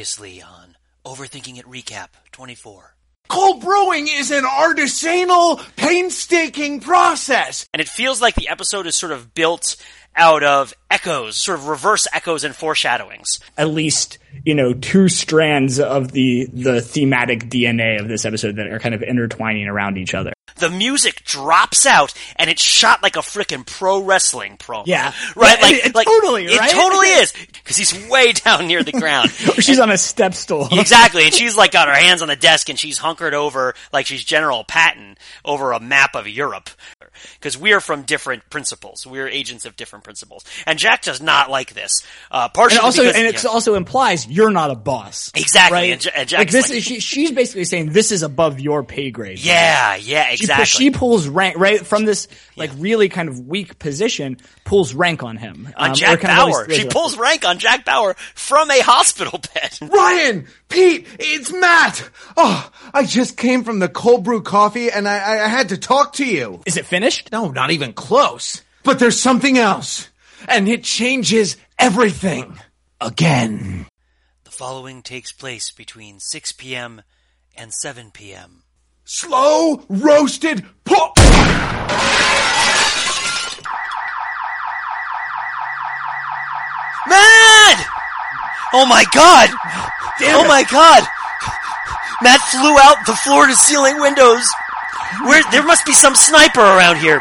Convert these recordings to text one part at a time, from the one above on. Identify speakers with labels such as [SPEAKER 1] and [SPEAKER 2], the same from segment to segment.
[SPEAKER 1] Previously on Overthinking It Recap 24.
[SPEAKER 2] Cold brewing is an artisanal, painstaking process.
[SPEAKER 1] And it feels like the episode is sort of built out of echoes, sort of reverse echoes and foreshadowings.
[SPEAKER 3] at least you know two strands of the the thematic DNA of this episode that are kind of intertwining around each other.
[SPEAKER 1] The music drops out and it's shot like a frickin' pro wrestling promo.
[SPEAKER 3] Yeah.
[SPEAKER 1] Right?
[SPEAKER 3] Yeah,
[SPEAKER 1] like,
[SPEAKER 3] it- it
[SPEAKER 1] like
[SPEAKER 3] totally,
[SPEAKER 1] It totally is. Cause he's way down near the ground.
[SPEAKER 3] She's on a step stool.
[SPEAKER 1] Exactly, and she's like got her hands on the desk and she's hunkered over like she's General Patton over a map of Europe. Because we're from different principles. We're agents of different principals. And Jack does not like this. Uh, partially
[SPEAKER 3] And also,
[SPEAKER 1] because,
[SPEAKER 3] and it
[SPEAKER 1] yeah.
[SPEAKER 3] also implies you're not a boss.
[SPEAKER 1] Exactly,
[SPEAKER 3] Right?
[SPEAKER 1] and Ja- and
[SPEAKER 3] like this
[SPEAKER 1] like-
[SPEAKER 3] is, she, she's basically saying this is above your pay grade.
[SPEAKER 1] Yeah, yeah, exactly.
[SPEAKER 3] she pulls rank right from this like really kind of weak position, pulls rank on him.
[SPEAKER 1] on
[SPEAKER 3] Um,
[SPEAKER 1] Jack
[SPEAKER 3] kind of always-
[SPEAKER 1] Bauer. She pulls rank on Jack Bauer from a hospital bed.
[SPEAKER 2] Ryan, Pete, it's Matt. Oh, I just came from the cold brew coffee and I, I, I had to talk to you.
[SPEAKER 3] Is it finished?
[SPEAKER 2] No, not even close. But there's something else. And it changes everything. Again.
[SPEAKER 1] The following takes place between 6 p.m. and 7 p.m.
[SPEAKER 2] Slow roasted pork.
[SPEAKER 1] Mad! Oh my god! oh my god! Matt flew out the floor to ceiling windows. Where there must be some sniper around here.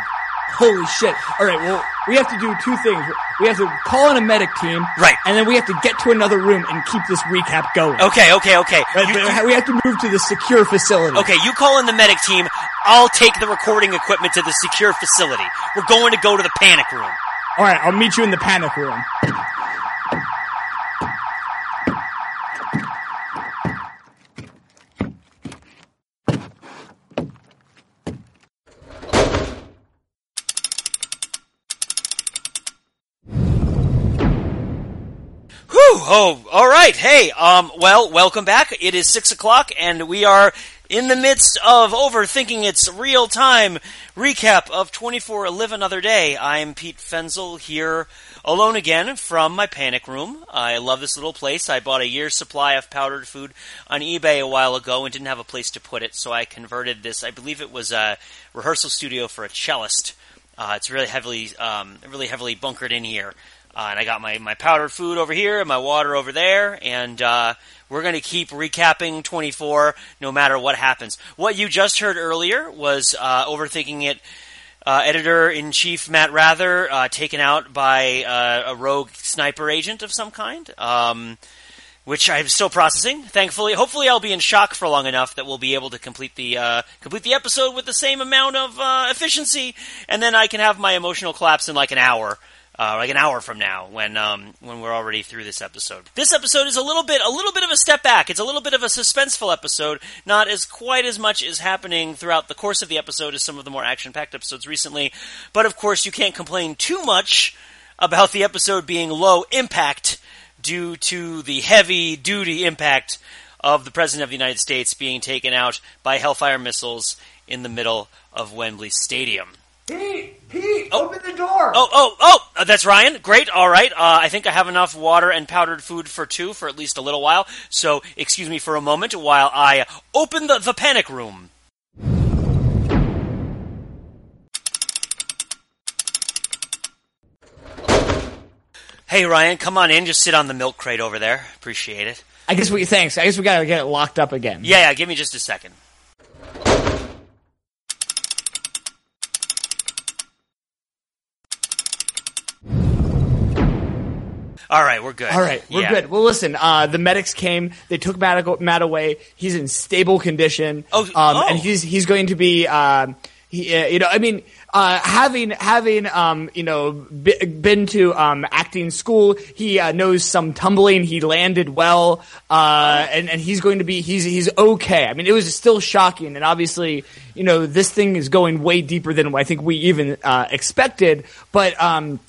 [SPEAKER 3] Holy shit! All right, well, we have to do two things. We have to call in a medic team,
[SPEAKER 1] Right.
[SPEAKER 3] And then we have to get to another room and keep this recap going.
[SPEAKER 1] Okay, okay, okay.
[SPEAKER 3] Right,
[SPEAKER 1] You-
[SPEAKER 3] we have to move to the secure facility.
[SPEAKER 1] okay, you call in the medic team. I'll take the recording equipment to the secure facility. We're going to go to the panic room.
[SPEAKER 3] All right, I'll meet you in the panic room.
[SPEAKER 1] Whew! Oh, all right. Hey, um, well, welcome back. It is six o'clock, and we are in the midst of overthinking its real time recap of 24 Live Another Day. I'm Pete Fenzel here alone again from my panic room. I love this little place. I bought a year's supply of powdered food on eBay a while ago and didn't have a place to put it, so I converted this. I believe it was a rehearsal studio for a cellist. Uh, it's really heavily, um, really heavily bunkered in here. Uh, and I got my, my powdered food over here and my water over there, and uh, we're going to keep recapping 24 no matter what happens. What you just heard earlier was uh, Overthinking It uh, editor in chief Matt Rather uh, taken out by uh, a rogue sniper agent of some kind. Um, which I'm still processing. Thankfully, hopefully, I'll be in shock for long enough that we'll be able to complete the uh, complete the episode with the same amount of uh, efficiency, and then I can have my emotional collapse in like an hour. Uh, like an hour from now, when um, when we're already through this episode. This episode is a little bit a little bit of a step back. It's a little bit of a suspenseful episode. Not as quite as much is happening throughout the course of the episode as some of the more action packed episodes recently. But of course, you can't complain too much about the episode being low impact due to the heavy duty impact of the President of the United States being taken out by Hellfire missiles in the middle of Wembley Stadium.
[SPEAKER 2] Pete, Pete, open the door.
[SPEAKER 1] Oh, oh, oh! uh, that's Ryan. Great. All right. Uh, I think I have enough water and powdered food for two for at least a little while. So, excuse me for a moment while I open the, the panic room. Hey, Ryan, come on in. Just sit on the milk crate over there. Appreciate it.
[SPEAKER 3] I guess we thanks. I guess we gotta get it locked up again.
[SPEAKER 1] Yeah, yeah, give me just a second. All right, we're good.
[SPEAKER 3] All right, we're
[SPEAKER 1] Yeah.
[SPEAKER 3] good. Well, listen, uh, the medics came. They took Matt, Matt away. He's in stable condition.
[SPEAKER 1] Oh,
[SPEAKER 3] um,
[SPEAKER 1] oh.
[SPEAKER 3] and he's he's going to be. Um, he, uh, you know, I mean, uh, having having um, you know b- been to um, acting school, he uh, knows some tumbling. He landed well, uh, and and he's going to be he's he's okay. I mean, it was still shocking, and obviously, you know, this thing is going way deeper than I think we even uh, expected. But um,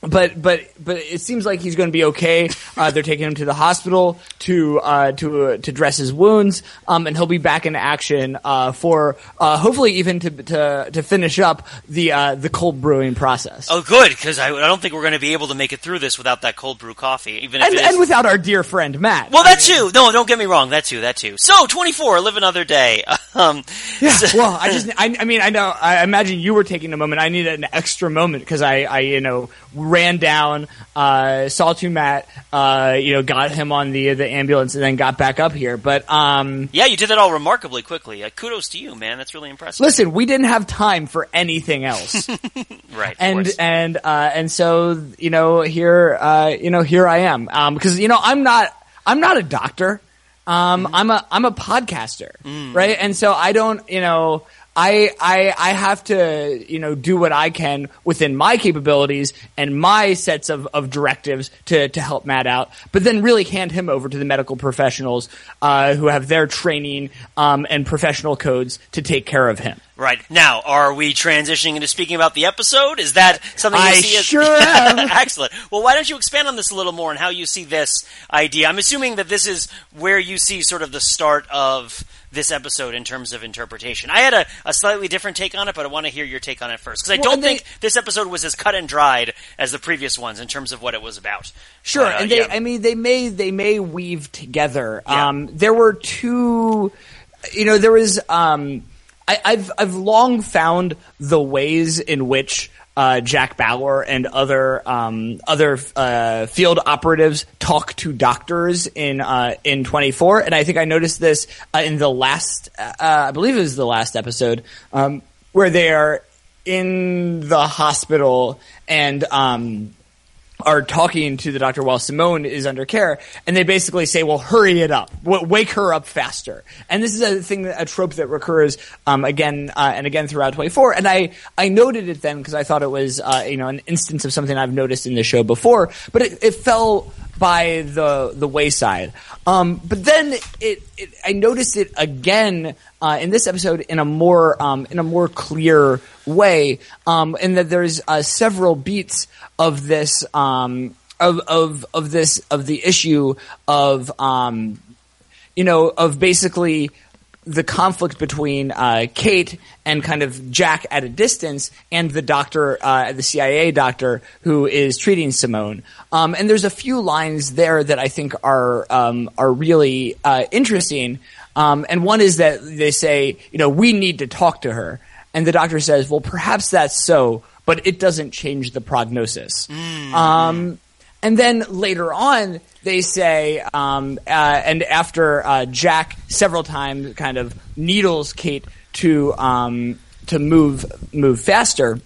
[SPEAKER 3] but but but it seems like he's going to be okay. Uh, they're taking him to the hospital to uh, to uh, to dress his wounds, um, and he'll be back in action uh, for uh, hopefully even to to to finish up the uh, the cold brewing process.
[SPEAKER 1] Oh, good, because I, I don't think we're going to be able to make it through this without that cold brew coffee, even if
[SPEAKER 3] and,
[SPEAKER 1] it is.
[SPEAKER 3] and without our dear friend Matt.
[SPEAKER 1] well, that too. No, don't get me wrong. That too. That too. So, 24, live another day. Um,
[SPEAKER 3] Yeah.
[SPEAKER 1] so-
[SPEAKER 3] well, I just, I, I mean, I know, I imagine you were taking a moment. I needed an extra moment because I, I, you know, ran down, uh, saw to Matt, uh, you know, got him on the, the ambulance and then got back up here. But, um,
[SPEAKER 1] yeah, you did that all remarkably quickly. Uh, kudos to you, man. That's really impressive.
[SPEAKER 3] listen, we didn't have time for anything else.
[SPEAKER 1] right.
[SPEAKER 3] and and uh, and so you know here uh, you know here I am um, because you know I'm not I'm not a doctor um,
[SPEAKER 1] Mm-hmm.
[SPEAKER 3] I'm a I'm a podcaster
[SPEAKER 1] Mm.
[SPEAKER 3] right and so I don't you know I I I have to you know do what I can within my capabilities and my sets of, of directives to to help Matt out but then really hand him over to the medical professionals uh, who have their training um, and professional codes to take care of him.
[SPEAKER 1] Right. Now, are we transitioning into speaking about the episode? Is that something you
[SPEAKER 3] I
[SPEAKER 1] see as
[SPEAKER 3] sure am.
[SPEAKER 1] Excellent. Well, why don't you expand on this a little more and how you see this idea? I'm assuming that this is where you see sort of the start of this episode in terms of interpretation. I had a, a slightly different take on it, but I want to hear your take on it first. Because I
[SPEAKER 3] Well,
[SPEAKER 1] don't
[SPEAKER 3] they-
[SPEAKER 1] think this episode was as cut and dried as the previous ones in terms of what it was about.
[SPEAKER 3] Sure,
[SPEAKER 1] But, uh,
[SPEAKER 3] and they,
[SPEAKER 1] yeah.
[SPEAKER 3] I mean, they may they may weave together.
[SPEAKER 1] Yeah.
[SPEAKER 3] Um, there were two, you know, there was. Um, I, I've I've long found the ways in which. Uh, Jack Bauer and other um, other uh, field operatives talk to doctors in uh, in 24, and I think I noticed this uh, in the last, uh, I believe it was the last episode, um, where they are in the hospital and um, are talking to the doctor while Simone is under care, and they basically say, "Well, hurry it up, w- wake her up faster." And this is a thing, a trope that recurs um, again uh, and again throughout 24. And I I noted it then because I thought it was uh, you know an instance of something I've noticed in the show before, but it, it fell by the the wayside. Um, but then it, it I noticed it again uh, in this episode in a more um, in a more clear way, um, and that there's uh, several beats of this um, of of of this of the issue of um, you know of basically the conflict between uh, Kate and kind of Jack at a distance, and the doctor, uh, the CIA doctor who is treating Simone. Um, and there's a few lines there that I think are um, are really uh, interesting. Um, and one is that they say, you know, we need to talk to her, and the doctor says, well, perhaps that's so, but it doesn't change the prognosis. Um, and then later on, they say, um, uh, and after uh, Jack several times kind of needles Kate to um, to move move faster,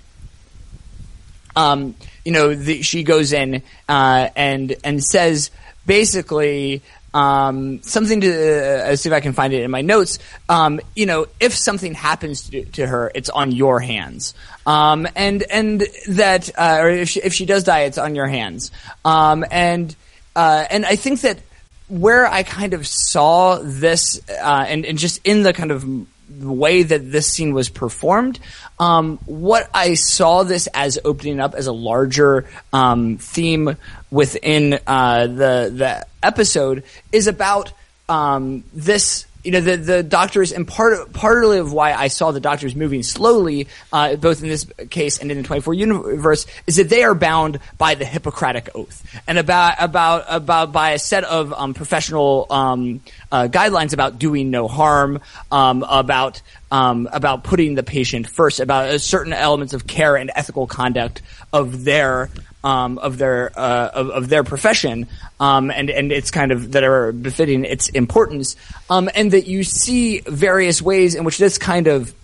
[SPEAKER 3] um, you know, the, she goes in uh, and and says basically um, something to uh, see if I can find it in my notes. Um, you know, if something happens to, to her, it's on your hands, um, and and that, uh, or if she, if she does die, it's on your hands, um, and uh, and I think that where I kind of saw this, uh, and, and just in the kind of way that this scene was performed, um, what I saw this as opening up as a larger um, theme within uh, the the episode is about um, this. You know, the the doctors, and part partly of why I saw the doctors moving slowly, uh, both in this case and in the 24 universe, is that they are bound by the Hippocratic oath and about about about by a set of um, professional um, uh, guidelines about doing no harm, um, about um, about putting the patient first, about certain elements of care and ethical conduct of their um, of their uh, of, of their profession, um, and and it's kind of that are befitting its importance, um, and that you see various ways in which this kind of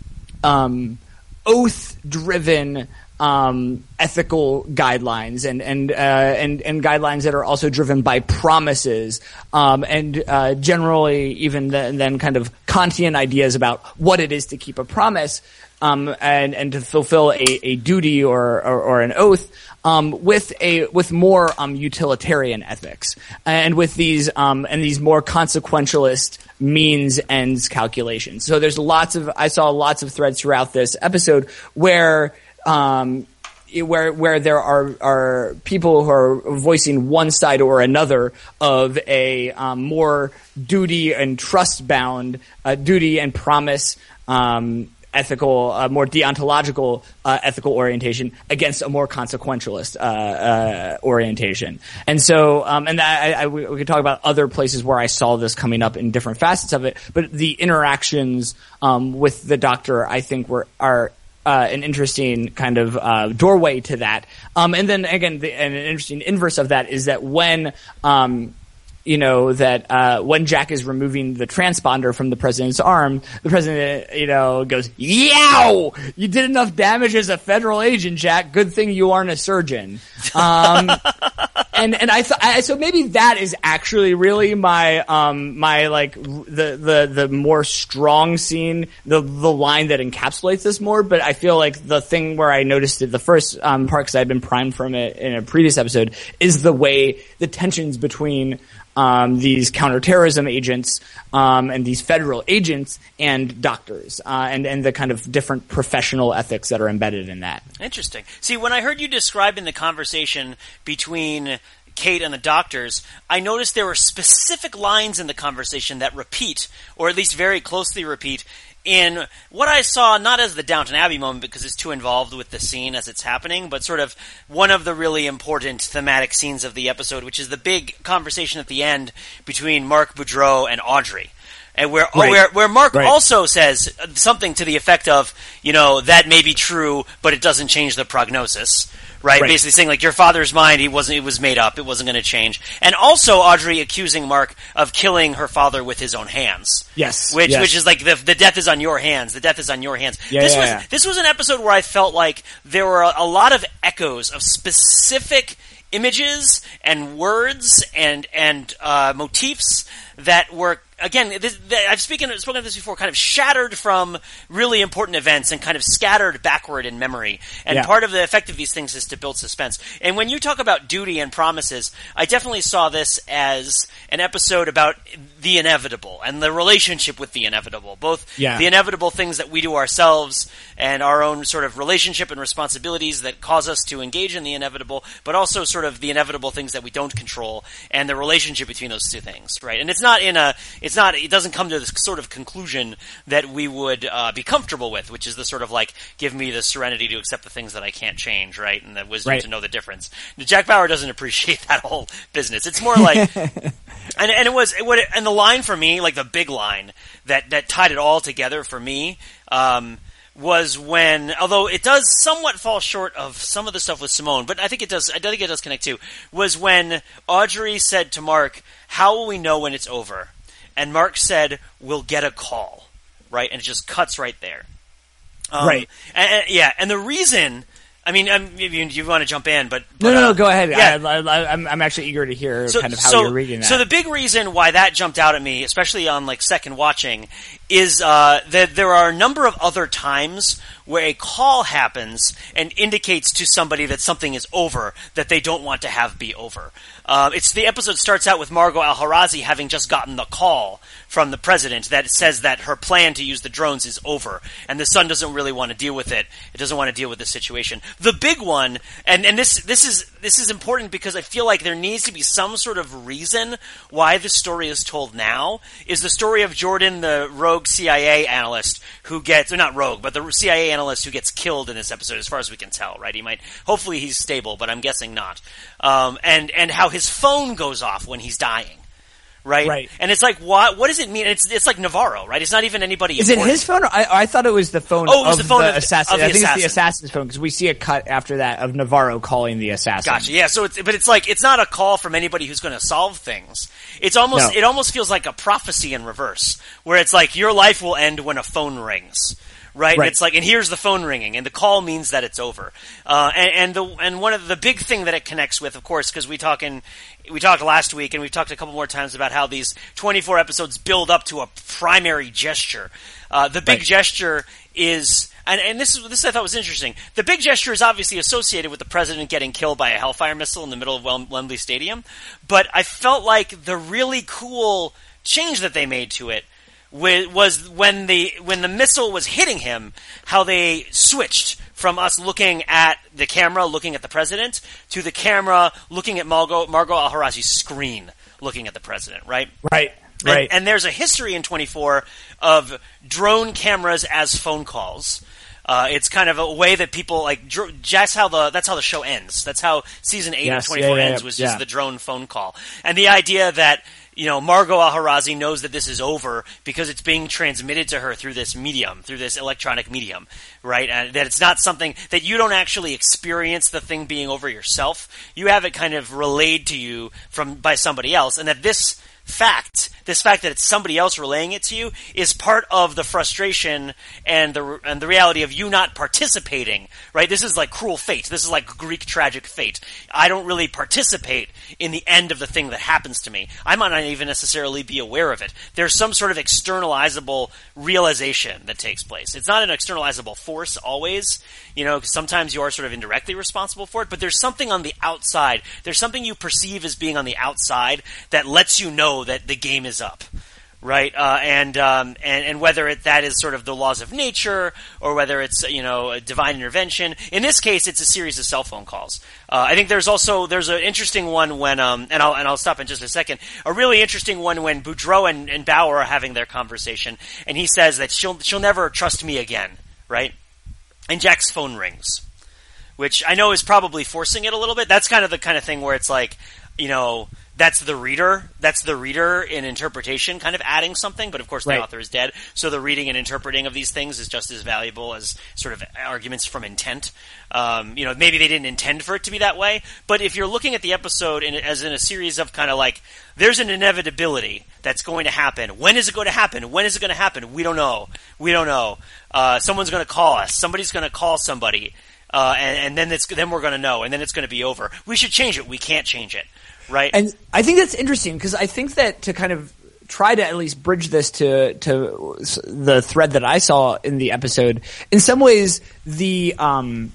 [SPEAKER 3] um, oath driven um, ethical guidelines and and uh, and and guidelines that are also driven by promises um, and uh, generally even then, then kind of Kantian ideas about what it is to keep a promise um, and and to fulfill a, a duty or, or, or an oath um, with a with more um, utilitarian ethics and with these um, and these more consequentialist means ends calculations. So there's lots of I saw lots of threads throughout this episode where um, where where there are are people who are voicing one side or another of a um, more duty and trust bound uh, duty and promise um, ethical, uh, more deontological uh, ethical orientation against a more consequentialist uh, uh orientation. And so, um, and I, I, we, we could talk about other places where I saw this coming up in different facets of it, but the interactions um, with the doctor, I think, were are uh, an interesting kind of uh, doorway to that. Um, and then again, the, an interesting inverse of that is that when um, you know that uh, when Jack is removing the transponder from the president's arm, the president, you know, goes, "Yow! You did enough damage as a federal agent, Jack. Good thing you aren't a surgeon." Um, and and I thought so maybe that is actually really my um my like the the the more strong scene the the line that encapsulates this more. But I feel like the thing where I noticed it the first um, part because I'd been primed from it in a previous episode is the way the tensions between um, these counterterrorism agents um, and these federal agents and doctors uh, and and the kind of different professional ethics that are embedded in that.
[SPEAKER 1] Interesting. See, when I heard you describing the conversation between Kate and the doctors, I noticed there were specific lines in the conversation that repeat, or at least very closely repeat, in what I saw not as the Downton Abbey moment because it's too involved with the scene as it's happening, but sort of one of the really important thematic scenes of the episode, which is the big conversation at the end between Mark Boudreau and Audrey. And where, oh, right. where, where Mark right. also says something to the effect of, you know, that may be true, but it doesn't change the prognosis right? right? Basically saying like your father's mind, he wasn't, it was made up, it wasn't going to change. And also Audrey accusing Mark of killing her father with his own hands.
[SPEAKER 3] Yes,
[SPEAKER 1] which
[SPEAKER 3] yes.
[SPEAKER 1] which is like the the death is on your hands. The death is on your hands.
[SPEAKER 3] Yeah,
[SPEAKER 1] this
[SPEAKER 3] yeah,
[SPEAKER 1] was
[SPEAKER 3] yeah.
[SPEAKER 1] this was an episode where I felt like there were a, a lot of echoes of specific images and words and and uh, motifs that were again, this, I've spoken, spoken of this before, kind of shattered from really important events and kind of scattered backward in memory. And yeah. part of the effect of these things is to build suspense. And when you talk about duty and promises, I definitely saw this as an episode about the inevitable and the relationship with the inevitable. Both
[SPEAKER 3] yeah.
[SPEAKER 1] the inevitable things that we do ourselves and our own sort of relationship and responsibilities that cause us to engage in the inevitable, but also sort of the inevitable things that we don't control and the relationship between those two things, right? And it's not in a, it's not, it doesn't come to this sort of conclusion that we would uh, be comfortable with, which is the sort of like, give me the serenity to accept the things that I can't change, right? And the wisdom
[SPEAKER 3] right.
[SPEAKER 1] to know the difference. Jack Bauer doesn't appreciate that whole business. It's more like, and, and it was, what, and the line for me, like the big line that, that tied it all together for me, um, was when, although it does somewhat fall short of some of the stuff with Simone, but I think it does. I think it does connect too. Was when Audrey said to Mark, "How will we know when it's over?" And Mark said, "We'll get a call." Right, and it just cuts right there.
[SPEAKER 3] Um, right.
[SPEAKER 1] And, and, yeah, and the reason I mean, um, you, you want to jump in, but,
[SPEAKER 3] but no, no,
[SPEAKER 1] uh,
[SPEAKER 3] no, go ahead.
[SPEAKER 1] Yeah.
[SPEAKER 3] I, am I'm actually eager to hear
[SPEAKER 1] so,
[SPEAKER 3] kind of how
[SPEAKER 1] so,
[SPEAKER 3] you're reading that.
[SPEAKER 1] So the big reason why that jumped out at me, especially on like second watching, is uh, that there are a number of other times where a call happens and indicates to somebody that something is over that they don't want to have be over. Uh, it's the episode starts out with Margot Alharazi having just gotten the call from the president that says that her plan to use the drones is over, and the son doesn't really want to deal with it. It doesn't want to deal with the situation. The big one, and and this this is this is important because I feel like there needs to be some sort of reason why the story is told now. Is the story of Jordan, the rogue CIA analyst who gets, or not rogue, but the CIA analyst who gets killed in this episode, as far as we can tell, right? He might, hopefully he's stable, but I'm guessing not. Um, and and how his phone goes off when he's dying right?
[SPEAKER 3] Right.
[SPEAKER 1] And it's like, what? What does it mean? It's it's like Navarro, right? It's not even anybody.
[SPEAKER 3] Is
[SPEAKER 1] important.
[SPEAKER 3] it his phone? I, I thought it was the phone.
[SPEAKER 1] Oh, it was
[SPEAKER 3] of
[SPEAKER 1] the phone
[SPEAKER 3] the
[SPEAKER 1] of,
[SPEAKER 3] assassin.
[SPEAKER 1] Of the
[SPEAKER 3] I think
[SPEAKER 1] assassin.
[SPEAKER 3] it's the assassin's phone because we see a cut after that of Navarro calling the assassin.
[SPEAKER 1] Gotcha. Yeah. So it's but it's like it's not a call from anybody who's going to solve things. It's almost
[SPEAKER 3] No.
[SPEAKER 1] it almost feels like a prophecy in reverse, where it's like your life will end when a phone rings. Right?
[SPEAKER 3] Right.
[SPEAKER 1] It's like, and here's the phone ringing, and the call means that it's over. Uh, and, and the and one of the big thing that it connects with, of course, because we talk in we talked last week, and we've talked a couple more times about how these 24 episodes build up to a primary gesture. Uh, the big
[SPEAKER 3] Right.
[SPEAKER 1] gesture is, and, and this is this I thought was interesting. The big gesture is obviously associated with the president getting killed by a Hellfire missile in the middle of Wem- Wembley Stadium, but I felt like the really cool change that they made to it was when the when the missile was hitting him, how they switched from us looking at the camera, looking at the president, to the camera looking at Margot Margot Alharazi's screen, looking at the president. Right.
[SPEAKER 3] Right.
[SPEAKER 1] And,
[SPEAKER 3] Right.
[SPEAKER 1] and there's a history in 24 of drone cameras as phone calls. Uh, it's kind of a way that people like. dr- That's how the that's how the show ends. That's how season eight
[SPEAKER 3] Yes,
[SPEAKER 1] of 24
[SPEAKER 3] yeah, yeah,
[SPEAKER 1] ends
[SPEAKER 3] yeah,
[SPEAKER 1] was just the drone phone call, and the idea that you know Margot Alharazi knows that this is over because it's being transmitted to her through this medium, through this electronic medium, right? And that it's not something that you don't actually experience the thing being over yourself. You have it kind of relayed to you from by somebody else, and that this fact, this fact that it's somebody else relaying it to you, is part of the frustration and the and the reality of you not participating. Right? This is like cruel fate. This is like Greek tragic fate. I don't really participate in the end of the thing that happens to me. I might not even necessarily be aware of it. There's some sort of externalizable realization that takes place. It's not an externalizable force always, you know, sometimes you are sort of indirectly responsible for it, but there's something on the outside. There's something you perceive as being on the outside that lets you know that the game is up. Right, uh, and, um, and and whether it, that is sort of the laws of nature, or whether it's you know divine intervention. In this case, it's a series of cell phone calls. Uh, I think there's also there's an interesting one when um, and I'll and I'll stop in just a second. A really interesting one when Boudreau and, and Bauer are having their conversation, and he says that she'll she'll never trust me again. Right, and Jack's phone rings, which I know is probably forcing it a little bit. That's kind of the kind of thing where it's like, you know, that's the reader, that's the reader in interpretation, kind of adding something. But of course, the
[SPEAKER 3] Right.
[SPEAKER 1] author is dead, so the reading and interpreting of these things is just as valuable as sort of arguments from intent. Um, you know, maybe they didn't intend for it to be that way, but if you're looking at the episode in, as in a series of kind of like, there's an inevitability that's going to happen. When is it going to happen? When is it going to happen? We don't know. We don't know. Uh, someone's going to call us. Somebody's going to call somebody. Uh, and, and then it's then we're going to know, and then it's going to be over. We should change it. We can't change it, right?
[SPEAKER 3] And I think that's interesting because I think that to kind of try to at least bridge this to to the thread that I saw in the episode, in some ways the um,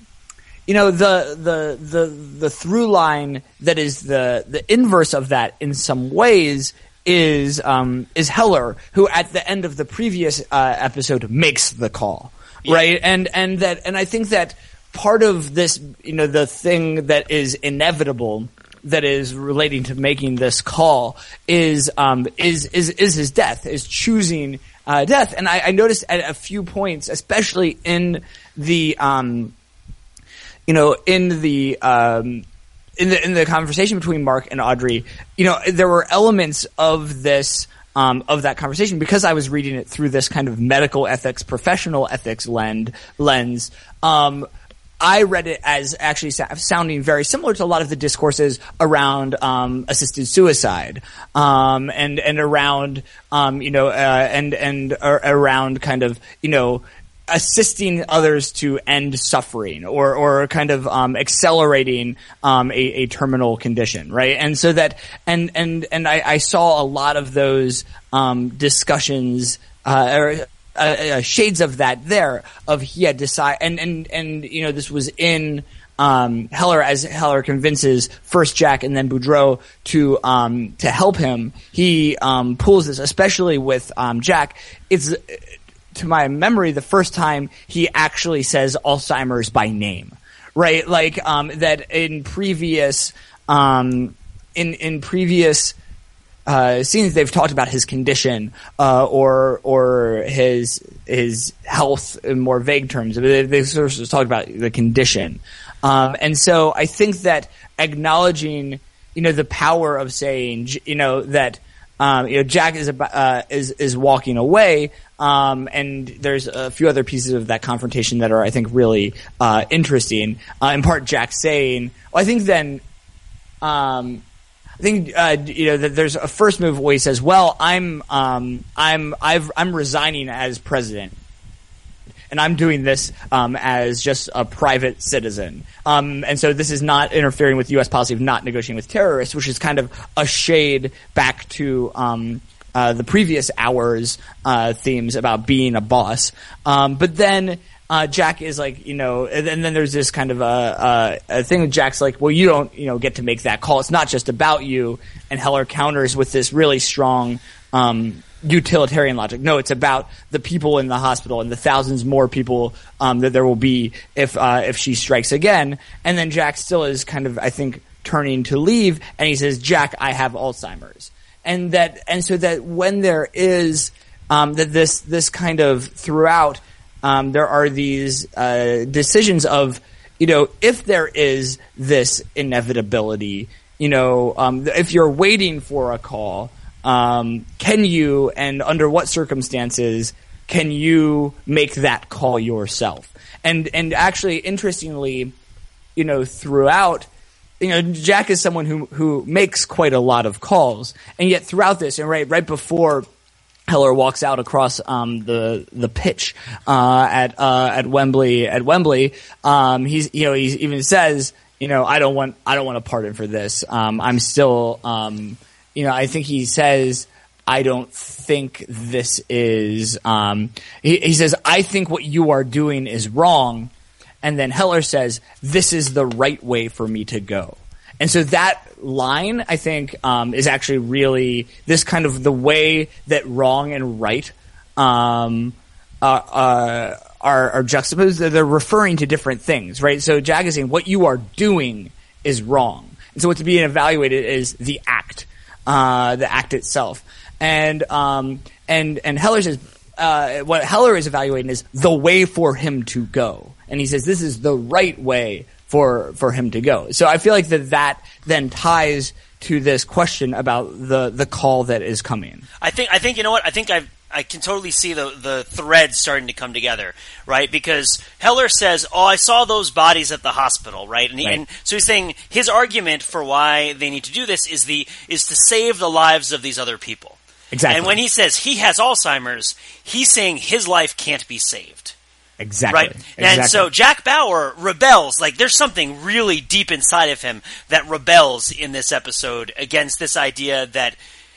[SPEAKER 3] you know the the the the through line that is the the inverse of that in some ways is um, is Heller who at the end of the previous uh, episode makes the call. Right? And and that and I think that part of this you know the thing that is inevitable that is relating to making this call is um, is is is his death is choosing uh, death and I, I noticed at a few points especially in the um, you know, in the um, in the in the conversation between Mark and Audrey, you know, there were elements of this um, of that conversation because I was reading it through this kind of medical ethics, professional ethics lens. Lens. Um, I read it as actually sa- sounding very similar to a lot of the discourses around um, assisted suicide, um, and and around um, you know, uh, and and uh, around kind of you know assisting others to end suffering or or kind of um, accelerating um, a, a terminal condition, right? And so that and and and I, I saw a lot of those um, discussions uh, uh, uh, shades of that there of he had decided and and and you know this was in. Um, Heller, as Heller convinces first Jack and then Boudreau to um, to help him, he um, pulls this, especially with um, Jack. It's to my memory the first time he actually says Alzheimer's by name, right? Like um, that in previous um, in in previous uh, scenes they've talked about his condition uh, or or his his health in more vague terms. They, they sort of talked about the condition, um, and so I think that acknowledging you know the power of saying you know that um, you know Jack is uh, is is walking away. Um, and there's a few other pieces of that confrontation that are, I think, really uh, interesting. Uh, in part, Jack saying, well, I think then um, I think uh, you know that there's a first move where he says, "Well, I'm um, I'm I've, I'm resigning as president." And I'm doing this um, as just a private citizen, um, and so this is not interfering with U.S. policy of not negotiating with terrorists, which is kind of a shade back to um, uh, the previous hours uh, themes about being a boss. Um, but then uh, Jack is like, you know, and, and then there's this kind of a, a, a thing Jack's like, well, you don't, you know, get to make that call. It's not just about you. And Heller counters with this really strong, um, utilitarian logic. No, it's about the people in the hospital and the thousands more people um, that there will be if uh, if she strikes again. And then Jack still is kind of, I think, turning to leave, and he says, "Jack, I have Alzheimer's," and that and so that when there is um, that this this kind of throughout, um, there are these uh, decisions of you know if there is this inevitability, you know, um, if you're waiting for a call um, can you and under what circumstances can you make that call yourself? And and actually, interestingly, you know, throughout, you know, Jack is someone who who makes quite a lot of calls, and yet throughout this, and right right before Heller walks out across um, the the pitch uh, at uh, at Wembley at Wembley. Um, he's you know he even says you know I don't want I don't want a pardon for this. Um, I'm still um, you know, I think he says, I don't think this is, um, he, he says, I think what you are doing is wrong. And then Heller says, this is the right way for me to go. And so that line, I think, um, is actually really this kind of the way that wrong and right um, uh, uh, are, are, juxtaposed. They're referring to different things, right? So Jack is saying what you are doing is wrong. And so what's being evaluated is the act uh, the act itself. And um, and and Heller says uh, what Heller is evaluating is the way for him to go, and he says this is the right way for for him to go. So I feel like that that then ties to this question about the the call that is coming.
[SPEAKER 1] I think I think you know what I think I've I can totally see the the threads starting to come together, right? Because Heller says, "Oh, I saw those bodies at the hospital," right? And, he, right. and so he's saying his argument for why they need to do this is the is to save the lives of these other people.
[SPEAKER 3] Exactly.
[SPEAKER 1] And when he says he has Alzheimer's, he's saying his life can't be saved.
[SPEAKER 3] Exactly.
[SPEAKER 1] Right.
[SPEAKER 3] Exactly.
[SPEAKER 1] And so Jack Bauer rebels. Like there's something really deep inside of him that rebels in this episode against this idea that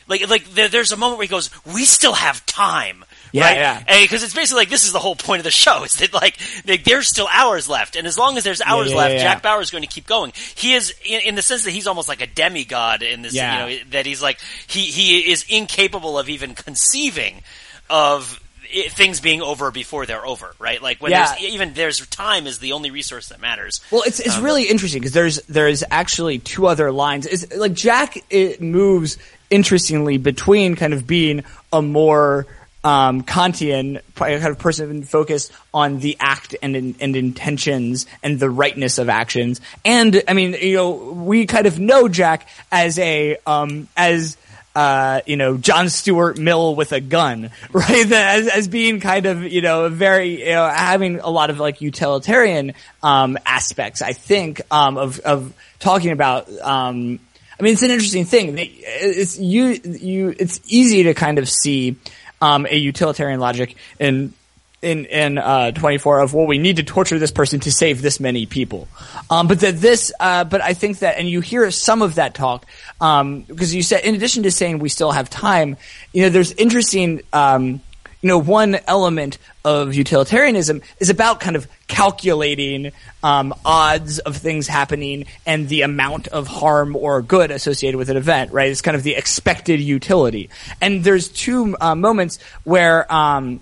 [SPEAKER 1] like, like there, there's a moment where he goes, "We still have time."
[SPEAKER 3] Yeah,
[SPEAKER 1] right?
[SPEAKER 3] yeah.
[SPEAKER 1] Because it's basically like this is the whole point of the show is that like, like there's still hours left, and as long as there's hours
[SPEAKER 3] yeah,
[SPEAKER 1] left,
[SPEAKER 3] yeah,
[SPEAKER 1] Jack Bauer is going to keep going. He is in, in, the sense that he's almost like a demigod in this. You know, that he's like he he is incapable of even conceiving of it, things being over before they're over, right? Like when
[SPEAKER 3] yeah.
[SPEAKER 1] there's even there's time is the only resource that matters.
[SPEAKER 3] Well, it's it's um, really interesting because there's there's actually two other lines. It's like Jack it moves interestingly between kind of being a more um, Kantian kind of person focused on the act and and intentions and the rightness of actions. And I mean, you know, we kind of know Jack as a um, as uh, you know, John Stuart Mill with a gun, right? As, as being kind of, you know, very, you know, having a lot of like utilitarian, um, aspects, I think, um, of, of talking about, um, I mean, it's an interesting thing. It's you, you, it's easy to kind of see, um, a utilitarian logic in in in uh, 24 of well we need to torture this person to save this many people. Um, but that this uh, but i think that and you hear some of that talk um, because you said in addition to saying we still have time you know there's interesting um, you know one element of utilitarianism is about kind of calculating um, odds of things happening and the amount of harm or good associated with an event right? It's kind of the expected utility. And there's two uh, moments where um,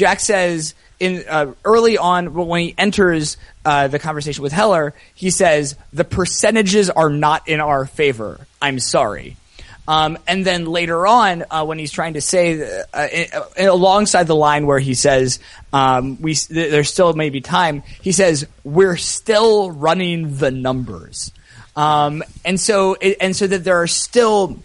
[SPEAKER 3] Jack says in uh, early on when he enters uh, the conversation with Heller, he says the percentages are not in our favor. I'm sorry. Um, and then later on, uh, when he's trying to say, uh, uh, alongside the line where he says, um, "We th- there's still maybe time," he says, "We're still running the numbers," um, and so and so that there are still,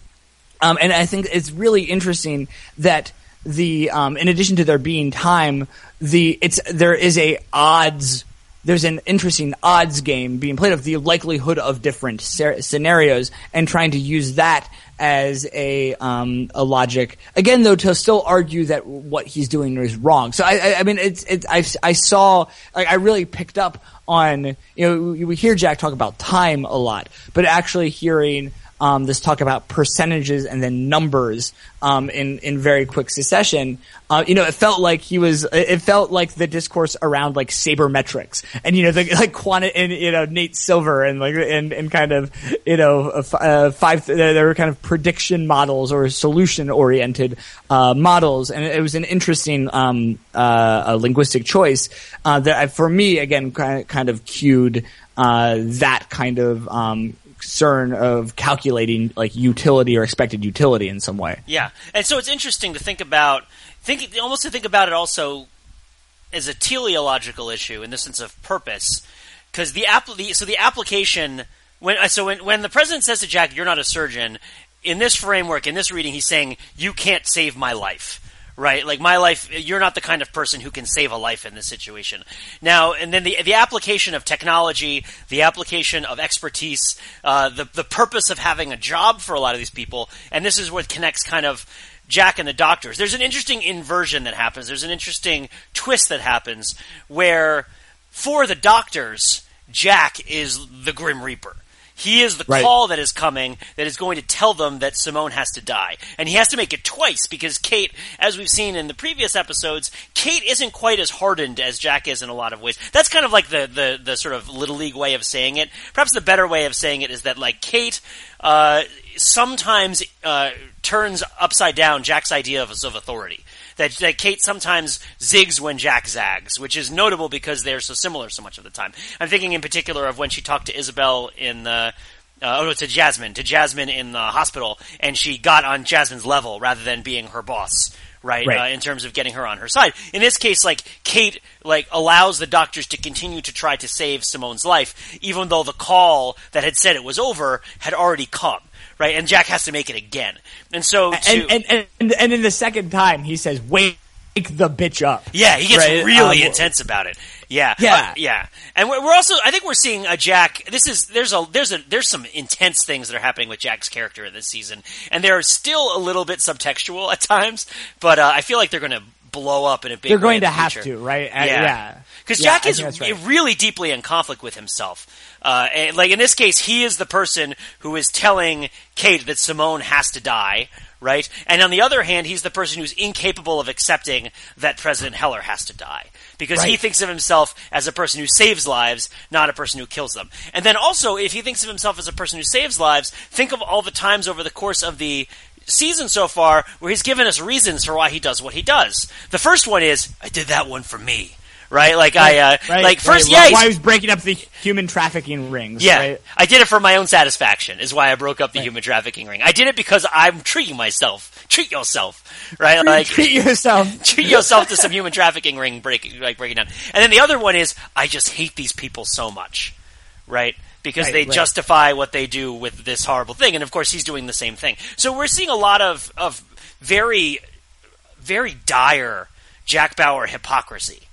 [SPEAKER 3] um, and I think it's really interesting that the um, in addition to there being time, the it's there is a odds. There's an interesting odds game being played of the likelihood of different ser- scenarios and trying to use that as a um, a logic. Again, though, to still argue that what he's doing is wrong. So I, I, I mean, it's it's I, I saw like I really picked up on you know we hear Jack talk about time a lot, but actually hearing um, this talk about percentages and then numbers um, in in very quick succession. Uh, you know, it felt like he was. It felt like the discourse around like sabermetrics and you know the like quanti and you know Nate Silver and like and and kind of you know uh, five. There were kind of prediction models or solution oriented uh, models, and it was an interesting um, uh, linguistic choice uh, that for me again kind of cued uh, that kind of um, concern of calculating like utility or expected utility in some way.
[SPEAKER 1] Yeah, and so it's interesting to think about, think almost to think about it also as a teleological issue in the sense of purpose, because the, app, the so the application when so when when the president says to Jack, "You're not a surgeon," in this framework, in this reading, he's saying, "You can't save my life." Right? Like my life, you're not the kind of person who can save a life in this situation. Now, and then the the application of technology, the application of expertise, uh, the the purpose of having a job for a lot of these people, and this is what connects kind of. Jack and the doctors. There's an interesting inversion that happens. There's an interesting twist that happens where, for the doctors, Jack is the Grim Reaper he is the right. call that is coming that is going to tell them that Simone has to die. And he has to make it twice because Kate, as we've seen in the previous episodes, Kate isn't quite as hardened as Jack is in a lot of ways. That's kind of like the, the, the sort of little league way of saying it. Perhaps the better way of saying it is that like Kate, uh, sometimes, uh, turns upside down Jack's idea of, of authority that, that Kate sometimes zigs when Jack zags, which is notable because they're so similar so much of the time. I'm thinking in particular of when she talked to Isabel in the uh, oh, no, to Jasmine, to Jasmine in the hospital, and she got on Jasmine's level rather than being her boss, right? right. Uh, in terms of getting her on her side. In this case, like Kate, like allows the doctors to continue to try to save Simone's life, even though the call that had said it was over had already come right? And Jack has to make it again. And so, to,
[SPEAKER 3] and, and, and and in the second time, he says, "Wake the bitch up."
[SPEAKER 1] Yeah, he gets right? really um, intense about it. Yeah,
[SPEAKER 3] yeah,
[SPEAKER 1] uh, yeah. And we're, also, I think, we're seeing a Jack. This is there's a there's a there's some intense things that are happening with Jack's character in this season, and they're still a little bit subtextual at times. But uh, I feel like they're going to blow up in a big.
[SPEAKER 3] They're going
[SPEAKER 1] to
[SPEAKER 3] the have to, right? Uh, yeah,
[SPEAKER 1] because
[SPEAKER 3] yeah.
[SPEAKER 1] yeah, Jack is right. really deeply in conflict with himself. Uh, and, like in this case, he is the person who is telling Kate that Simone has to die, right? And on the other hand, he's the person who's incapable of accepting that President Heller has to die because right. he thinks of himself as a person who saves lives, not a person who kills them. And then also, if he thinks of himself as a person who saves lives, think of all the times over the course of the season so far where he's given us reasons for why he does what he does. The first one is, I did that one for me right? Like right, I, uh, right, like first,
[SPEAKER 3] right.
[SPEAKER 1] yeah,
[SPEAKER 3] why I was breaking up the human trafficking rings.
[SPEAKER 1] Yeah, I did it for my own satisfaction. Is why I broke up the human trafficking ring. I did it because I'm treating myself. Treat yourself, right?
[SPEAKER 3] Treat,
[SPEAKER 1] like
[SPEAKER 3] treat yourself.
[SPEAKER 1] treat yourself to some human trafficking ring breaking, like breaking down. And then the other one is, I just hate these people so much, right? Because they justify what they do with this horrible thing, and of course he's doing the same thing. So we're seeing a lot of of very, very dire Jack Bauer hypocrisy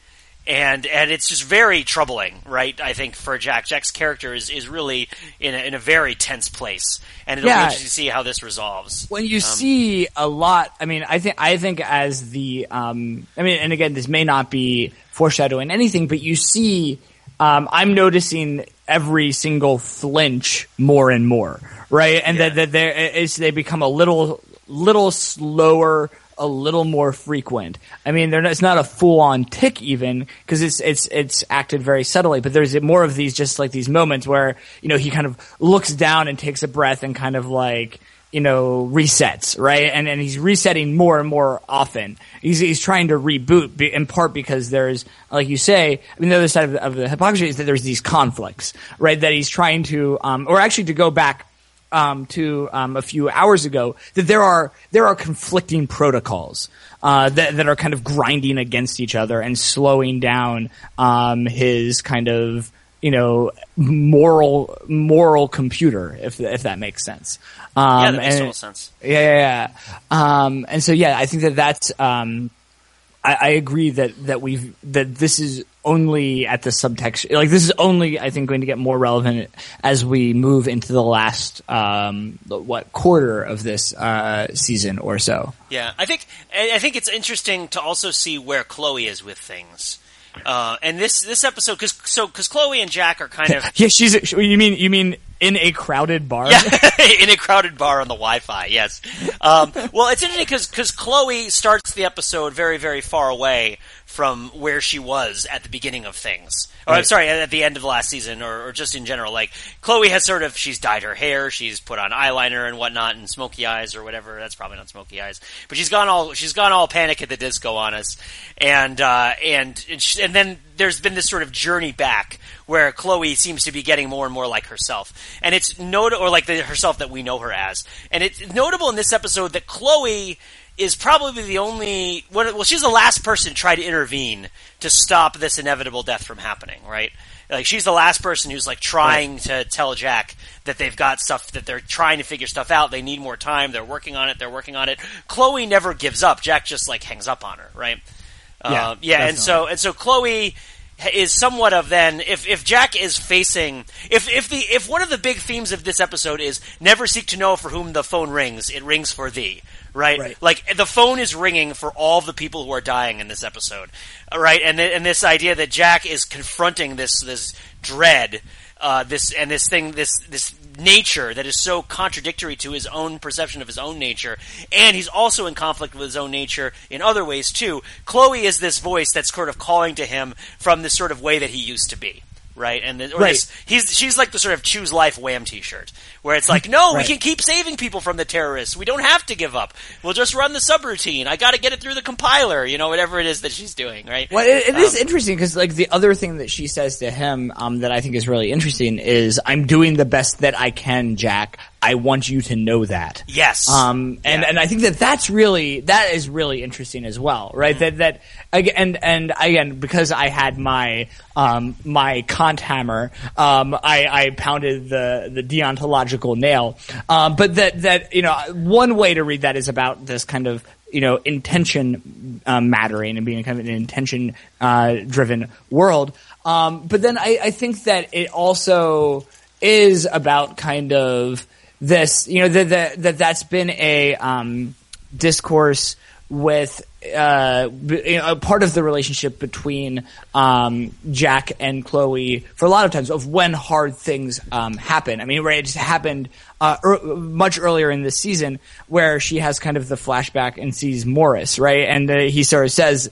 [SPEAKER 1] and and it's just very troubling, right? I think for Jack, Jack's character is, is really in a, in a very tense place, and it'll yeah. be interesting to see how this resolves.
[SPEAKER 3] When you um, see a lot, I mean, I think I think as the, um, I mean, and again, this may not be foreshadowing anything, but you see, um, I'm noticing every single flinch more and more, right? And yeah. that that they become a little little slower a little more frequent. I mean, not, it's not a full on tic even because it's it's it's acted very subtly, but there's more of these just like these moments where you know he kind of looks down and takes a breath and kind of like you know resets right and and he's resetting more and more often he's he's trying to reboot in part because there's like you say i mean the other side of the, of the hypocrisy is that there's these conflicts right that he's trying to um or actually to go back um, to um, a few hours ago that there are there are conflicting protocols uh, that that are kind of grinding against each other and slowing down um, his kind of you know moral moral computer if if that makes sense.
[SPEAKER 1] yeah, that makes total sense.
[SPEAKER 3] Yeah, yeah, yeah. Um, and so yeah, I think that that's. Um, I, I agree that that we've that this is only at the subtext. Like this is only, I think, going to get more relevant as we move into the last um, what quarter of this uh, season or so.
[SPEAKER 1] Yeah, I think I think it's interesting to also see where Chloe is with things. Uh, and this this episode, because so because Chloe and Jack are kind of
[SPEAKER 3] yeah, she's you mean you mean in a crowded bar.
[SPEAKER 1] Yeah, in a crowded bar on the Wi-Fi. Yes. Um, well, it's interesting because because Chloe starts the episode very very far away from where she was at the beginning of things. Or I'm sorry, at the end of last season, or, or just in general. Like Chloe has sort of she's dyed her hair, she's put on eyeliner and whatnot, and smoky eyes or whatever. That's probably not smoky eyes, but she's gone all she's gone all panic at the disco on us, and uh, and and, and then there's been this sort of journey back where Chloe seems to be getting more and more like herself, and it's not or like the herself that we know her as, and it's notable in this episode that Chloe is probably the only one. Well, she's the last person to try to intervene to stop this inevitable death from happening. Right? Like she's the last person who's like trying to tell Jack that they've got stuff that they're trying to figure stuff out. They need more time. They're working on it. They're working on it. Chloe never gives up. Jack just like hangs up on her. Right?
[SPEAKER 3] Yeah,
[SPEAKER 1] Um, yeah, and so and so Chloe is somewhat of then if if Jack is facing if if the if one of the big themes of this episode is never seek to know for whom the phone rings it rings for thee right,
[SPEAKER 3] Right.
[SPEAKER 1] like the phone is ringing for all the people who are dying in this episode right and th- and this idea that Jack is confronting this this dread uh, this and this thing this this nature that is so contradictory to his own perception of his own nature and he's also in conflict with his own nature in other ways too. Chloe is this voice that's sort of calling to him from this sort of way that he used to be right? And the, or
[SPEAKER 3] Right.
[SPEAKER 1] this, he's she's like the sort of choose life wham t-shirt where it's like no
[SPEAKER 3] Right.
[SPEAKER 1] we can keep saving people from the terrorists we don't have to give up we'll just run the subroutine i got to get it through the compiler you know whatever it is that she's doing right
[SPEAKER 3] Well, it, it is
[SPEAKER 1] Um,
[SPEAKER 3] interesting because like the other thing that she says to him um, that I think is really interesting is, "I'm doing the best that I can, Jack. I want you to know that."
[SPEAKER 1] yes
[SPEAKER 3] Um, and,
[SPEAKER 1] Yeah.
[SPEAKER 3] and I think that that's really, that is really interesting as well, right?
[SPEAKER 1] Mm-hmm.
[SPEAKER 3] That, that, and, and again, because I had my, um, my Kant hammer, um, I, I pounded the, the deontological nail. Um, but that, that, you know, one way to read that is about this kind of, you know, intention, um, mattering and being kind of an intention, uh, driven world. Um, but then I, I think that it also is about kind of, this, you know, that that that that's been a um, discourse with uh, you know, a part of the relationship between um, Jack and Chloe for a lot of times of when hard things um, happen. I mean, right, it just happened uh, er, much earlier in this season where she has kind of the flashback and sees Morris, right, and uh, he sort of says,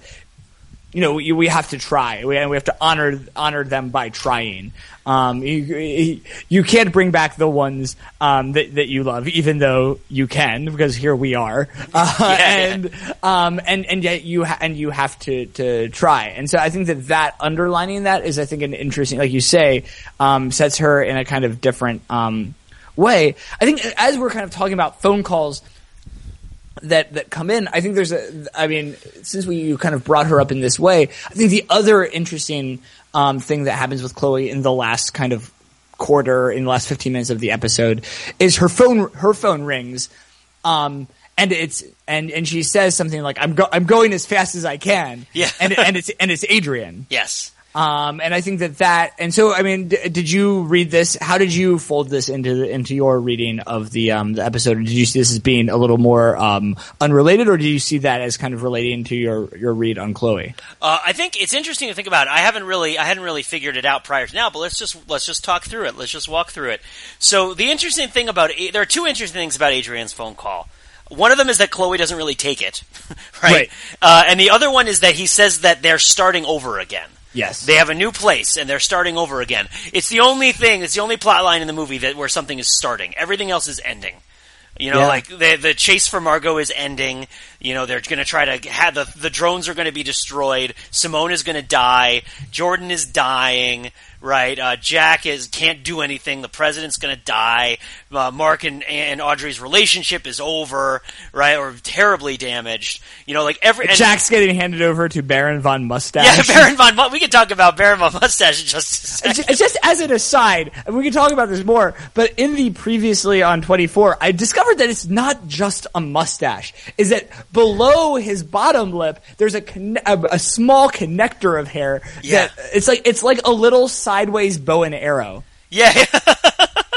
[SPEAKER 3] you know, we, we have to try. We, we have to honor honor them by trying. Um, you, you can't bring back the ones um, that that you love, even though you can, because here we are. Uh,
[SPEAKER 1] yeah.
[SPEAKER 3] and um, and and yet you ha- and you have to to try. And so I think that that underlining that is, I think, an interesting, like you say, um, sets her in a kind of different um, way. I think as we're kind of talking about phone calls that that come in. I think there's a. I mean, since we you kind of brought her up in this way, I think the other interesting um, thing that happens with Chloe in the last kind of quarter in the last 15 minutes of the episode is her phone her phone rings um and it's and and she says something like i'm go- i'm going as fast as i can
[SPEAKER 1] Yeah.
[SPEAKER 3] and and it's and it's adrian
[SPEAKER 1] yes
[SPEAKER 3] um, and I think that that, and so, I mean, d- did you read this? How did you fold this into the, into your reading of the um, the episode? Did you see this as being a little more um, unrelated, or do you see that as kind of relating to your your read on Chloe?
[SPEAKER 1] Uh, I think it's interesting to think about. I haven't really, I hadn't really figured it out prior to now, but let's just let's just talk through it. Let's just walk through it. So the interesting thing about there are two interesting things about Adrian's phone call. One of them is that Chloe doesn't really take it, right?
[SPEAKER 3] Right.
[SPEAKER 1] Uh, and the other one is that he says that they're starting over again.
[SPEAKER 3] Yes.
[SPEAKER 1] They have a new place and they're starting over again. It's the only thing, it's the only plot line in the movie that where something is starting. Everything else is ending. You know,
[SPEAKER 3] Yeah.
[SPEAKER 1] like the the chase for Margot is ending. You know, they're going to try to have the the drones are going to be destroyed. Simone is going to die. Jordan is dying. Right, uh, Jack is can't do anything. The president's going to die. Uh, Mark and, and Audrey's relationship is over, right, or terribly damaged. You know, like every and-
[SPEAKER 3] Jack's getting handed over to Baron von Mustache.
[SPEAKER 1] yeah, Baron von. We can talk about Baron von Mustache in just a second.
[SPEAKER 3] Just as an aside, and we can talk about this more, but in the previously on 24, I discovered that it's not just a mustache. Is that below his bottom lip, there's a conne- a, a small connector of hair.
[SPEAKER 1] Yeah.
[SPEAKER 3] That it's like it's like a little sideways bow and arrow.
[SPEAKER 1] Yeah,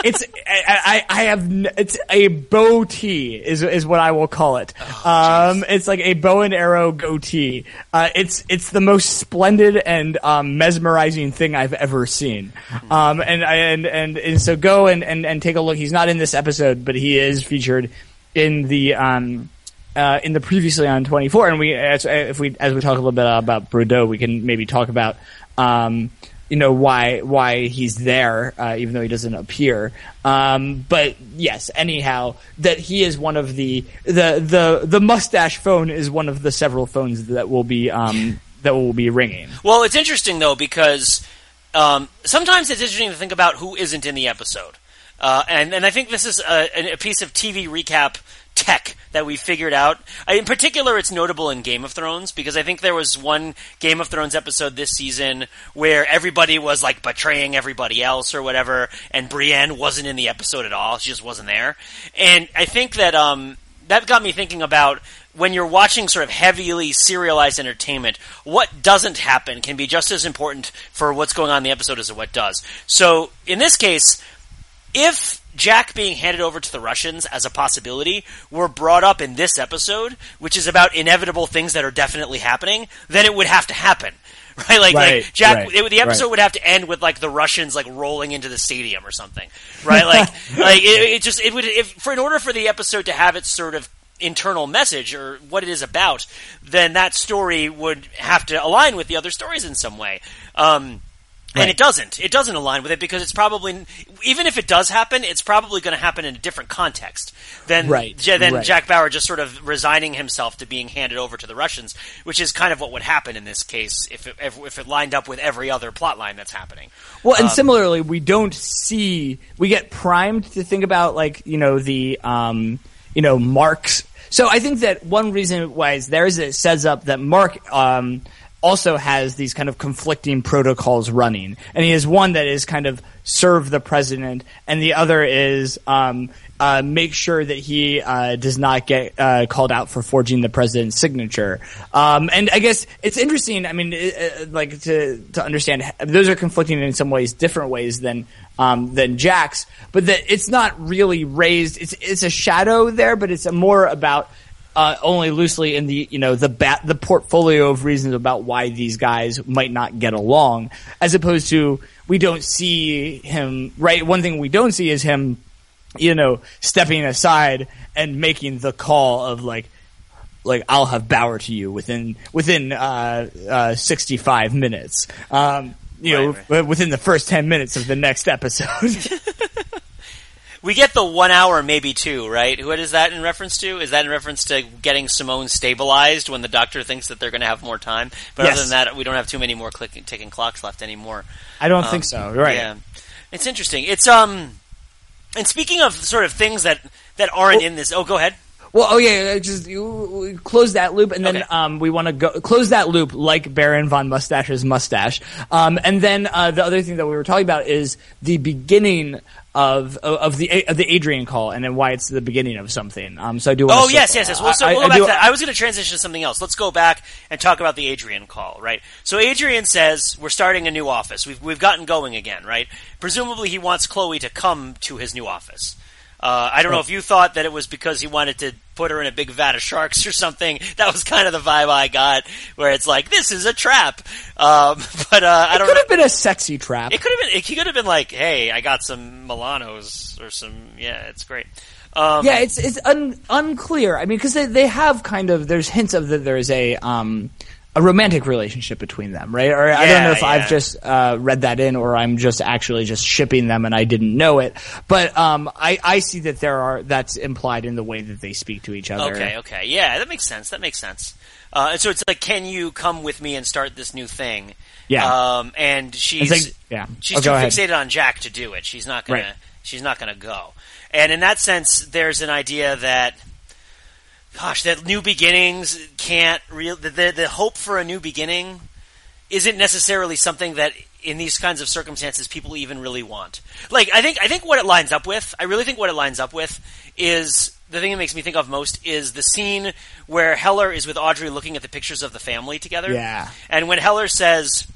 [SPEAKER 3] it's I, I, I have it's a bow tee is is what I will call it.
[SPEAKER 1] Oh,
[SPEAKER 3] um, it's like a bow and arrow goatee. Uh, it's it's the most splendid and um, mesmerizing thing I've ever seen. Um, and and and and so go and, and and take a look. He's not in this episode, but he is featured in the um uh, in the previously on 24 and we as, if we as we talk a little bit about Boudreau we can maybe talk about um you know why why he's there uh, even though he doesn't appear. Um but yes anyhow that he is one of the the the the mustache phone is one of the several phones that will be um that will be ringing.
[SPEAKER 1] Well, it's interesting though because um, sometimes it's interesting to think about who isn't in the episode, uh, and and I think this is a, a piece of TV recap tech that we figured out. In particular, it's notable in Game of Thrones because I think there was one Game of Thrones episode this season where everybody was like betraying everybody else or whatever, and Brienne wasn't in the episode at all; she just wasn't there. And I think that um, that got me thinking about when you're watching sort of heavily serialized entertainment, what doesn't happen can be just as important for what's going on in the episode as what does. So in this case, if Jack being handed over to the Russians as a possibility were brought up in this episode, which is about inevitable things that are definitely happening, then it would have to happen. Right, like,
[SPEAKER 3] Right,
[SPEAKER 1] like Jack.
[SPEAKER 3] right,
[SPEAKER 1] it- the episode
[SPEAKER 3] right.
[SPEAKER 1] would have to end with like the Russians like rolling into the stadium or something, right? Like, like it, it just it would if for in order for the episode to have its sort of internal message or what it is about, then that story would have to align with the other stories in some way. Um, and it doesn't. It doesn't align with it because it's probably even if it does happen, it's probably going to happen in a different context than
[SPEAKER 3] Right,
[SPEAKER 1] than
[SPEAKER 3] right.
[SPEAKER 1] Jack Bauer just sort of resigning himself to being handed over to the Russians, which is kind of what would happen in this case if it, if, if it lined up with every other plot line that's happening.
[SPEAKER 3] Well,
[SPEAKER 1] Um,
[SPEAKER 3] and similarly, we don't see we get primed to think about like you know the um, you know Mark's. So I think that one reason why it's there is it says up that Mark um, also has these kind of conflicting protocols running, and he has one that is kind of serve the president, and the other is um, uh, make sure that he uh, does not get uh, called out for forging the president's signature. Um, and I guess it's interesting. I mean, it, uh, like to to understand those are conflicting in some ways, different ways than um, than Jack's, but that it's not really raised. It's it's a shadow there, but it's more about. Uh, only loosely in the you know the bat the portfolio of reasons about why these guys might not get along, as opposed to we don't see him right. One thing we don't see is him you know, stepping aside and making the call of like, like I'll have Bauer to you within within uh, uh, sixty five minutes. Um, you know,
[SPEAKER 1] Right,
[SPEAKER 3] within the first ten minutes of the next episode.
[SPEAKER 1] We get the one hour, maybe two, right? What is that in reference to? Is that in reference to getting Simone stabilized when the doctor thinks that they're going to have more time? But
[SPEAKER 3] Yes.
[SPEAKER 1] other than that, we don't have too many more clicking, ticking clocks left anymore.
[SPEAKER 3] I don't think so. Right?
[SPEAKER 1] Yeah, it's interesting. It's um, and speaking of sort of things that that aren't in this. Oh, go ahead.
[SPEAKER 3] Well, oh yeah, just you, close that loop, and then
[SPEAKER 1] Okay.
[SPEAKER 3] um, we want to go close that loop like Baron von Mustache's mustache. Um, and then uh, the other thing that we were talking about is the beginning of of the of the Adrian call, and then why it's the beginning of something. Um, so I do.
[SPEAKER 1] Oh yes, yes, yes. Well, so
[SPEAKER 3] I-
[SPEAKER 1] we'll
[SPEAKER 3] I
[SPEAKER 1] go back
[SPEAKER 3] do-
[SPEAKER 1] to that. I was going to transition to something else. Let's go back and talk about the Adrian call, right? So Adrian says we're starting a new office. We've we've gotten going again, right? Presumably he wants Chloe to come to his new office. Uh, I don't know if you thought that it was because he wanted to put her in a big vat of sharks or something. That was kind of the vibe I got, where it's like this is a trap. Um, but uh, I don't It
[SPEAKER 3] could
[SPEAKER 1] know.
[SPEAKER 3] have been a sexy trap.
[SPEAKER 1] It could have been. He could have been like, "Hey, I got some Milanos or some. Yeah, it's great." Um,
[SPEAKER 3] yeah, it's it's un, unclear. I mean, because they, they have kind of there's hints of that there's a um a romantic relationship between them, right? Or I don't know if
[SPEAKER 1] yeah.
[SPEAKER 3] I've just uh, read that in, or I'm just actually just shipping them and I didn't know it. But um, I I see that there are that's implied in the way that they speak to each other.
[SPEAKER 1] Okay, okay, yeah, that makes sense. That makes sense. Uh, and so it's like, can you come with me and start this new thing?
[SPEAKER 3] Yeah.
[SPEAKER 1] Um, and she's
[SPEAKER 3] like- yeah.
[SPEAKER 1] she's
[SPEAKER 3] Oh,
[SPEAKER 1] too
[SPEAKER 3] ahead.
[SPEAKER 1] fixated on Jack to do it. She's not gonna.
[SPEAKER 3] Right.
[SPEAKER 1] She's not gonna go. And in that sense, there's an idea that, gosh, that new beginnings can't real. The, the the hope for a new beginning isn't necessarily something that in these kinds of circumstances people even really want. Like I think I think what it lines up with, I really think what it lines up with is the thing that makes me think of most is the scene where Heller is with Audrey looking at the pictures of the family together.
[SPEAKER 3] Yeah.
[SPEAKER 1] And when Heller says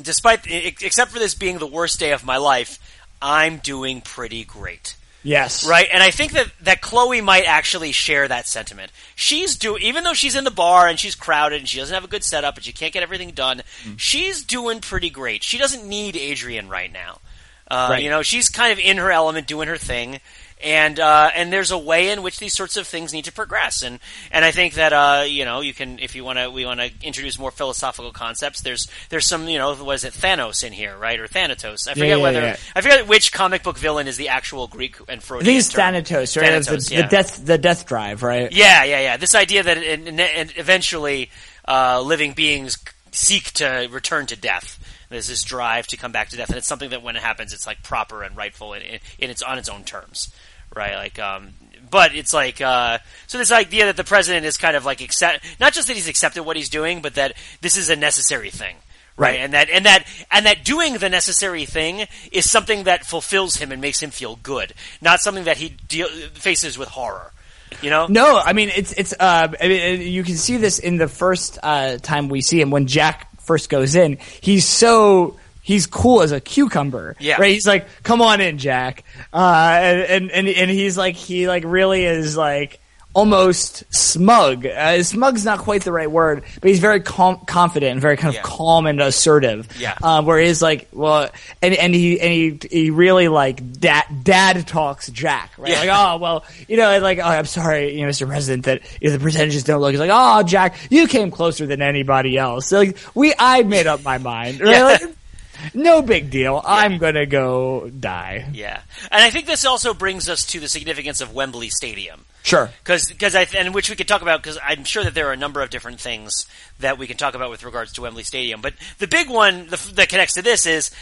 [SPEAKER 1] despite except for this being the worst day of my life, I'm doing pretty great.
[SPEAKER 3] Yes.
[SPEAKER 1] Right, and I think that that Chloe might actually share that sentiment. She's doing, even though she's in the bar and she's crowded and she doesn't have a good setup and she can't get everything done. She's doing pretty great. She doesn't need Adrian right now. Uh,
[SPEAKER 3] Right.
[SPEAKER 1] You know, she's kind of in her element, doing her thing, and uh, and there's a way in which these sorts of things need to progress. And and I think that uh, you know you can if you want to we want to introduce more philosophical concepts. There's there's some you know was it Thanos in here right or Thanatos? I forget
[SPEAKER 3] yeah,
[SPEAKER 1] whether
[SPEAKER 3] yeah.
[SPEAKER 1] I forget which comic book villain is the actual Greek and Freudian. term.
[SPEAKER 3] Thanatos, right?
[SPEAKER 1] Thanatos,
[SPEAKER 3] the,
[SPEAKER 1] yeah.
[SPEAKER 3] the death, the death drive, right?
[SPEAKER 1] Yeah, yeah, yeah. This idea that it, eventually uh, living beings seek to return to death. There's this drive to come back to death, and it's something that when it happens, it's like proper and rightful, and, and it's on its own terms, right? Like, um, but it's like uh, so. This idea that the president is kind of like accept, not just that he's accepted what he's doing, but that this is a necessary thing. Right,
[SPEAKER 3] Right.
[SPEAKER 1] and that and that and that doing the necessary thing is something that fulfills him and makes him feel good, not something that he deal, faces with horror. You know?
[SPEAKER 3] No, I mean it's it's. Uh, I mean, you can see this in the first uh, time we see him when Jack first goes in. He's so he's cool as a cucumber.
[SPEAKER 1] Yeah.
[SPEAKER 3] right. He's like, "Come on in, Jack," uh, and, and and he's like, he like really is like almost smug. Uh, smug's not quite the right word, but he's very calm, confident and very kind of
[SPEAKER 1] Yeah.
[SPEAKER 3] calm and assertive.
[SPEAKER 1] Yeah.
[SPEAKER 3] Uh, where he's like, well, and and he and he he really like dad dad talks Jack, right?
[SPEAKER 1] Yeah.
[SPEAKER 3] Like, oh well, you know, like, oh, I'm sorry, you know, Mr. President, that you know, the percentages don't look. He's like, oh, Jack, you came closer than anybody else. So, like, we, I made up my mind. Right?
[SPEAKER 1] Yeah.
[SPEAKER 3] Like, no big deal. I'm gonna go die.
[SPEAKER 1] Yeah, and I think this also brings us to the significance of Wembley Stadium.
[SPEAKER 3] Sure.
[SPEAKER 1] Because I and which we could talk about because I'm sure that there are a number of different things that we can talk about with regards to Wembley Stadium. But the big one the, that connects to this is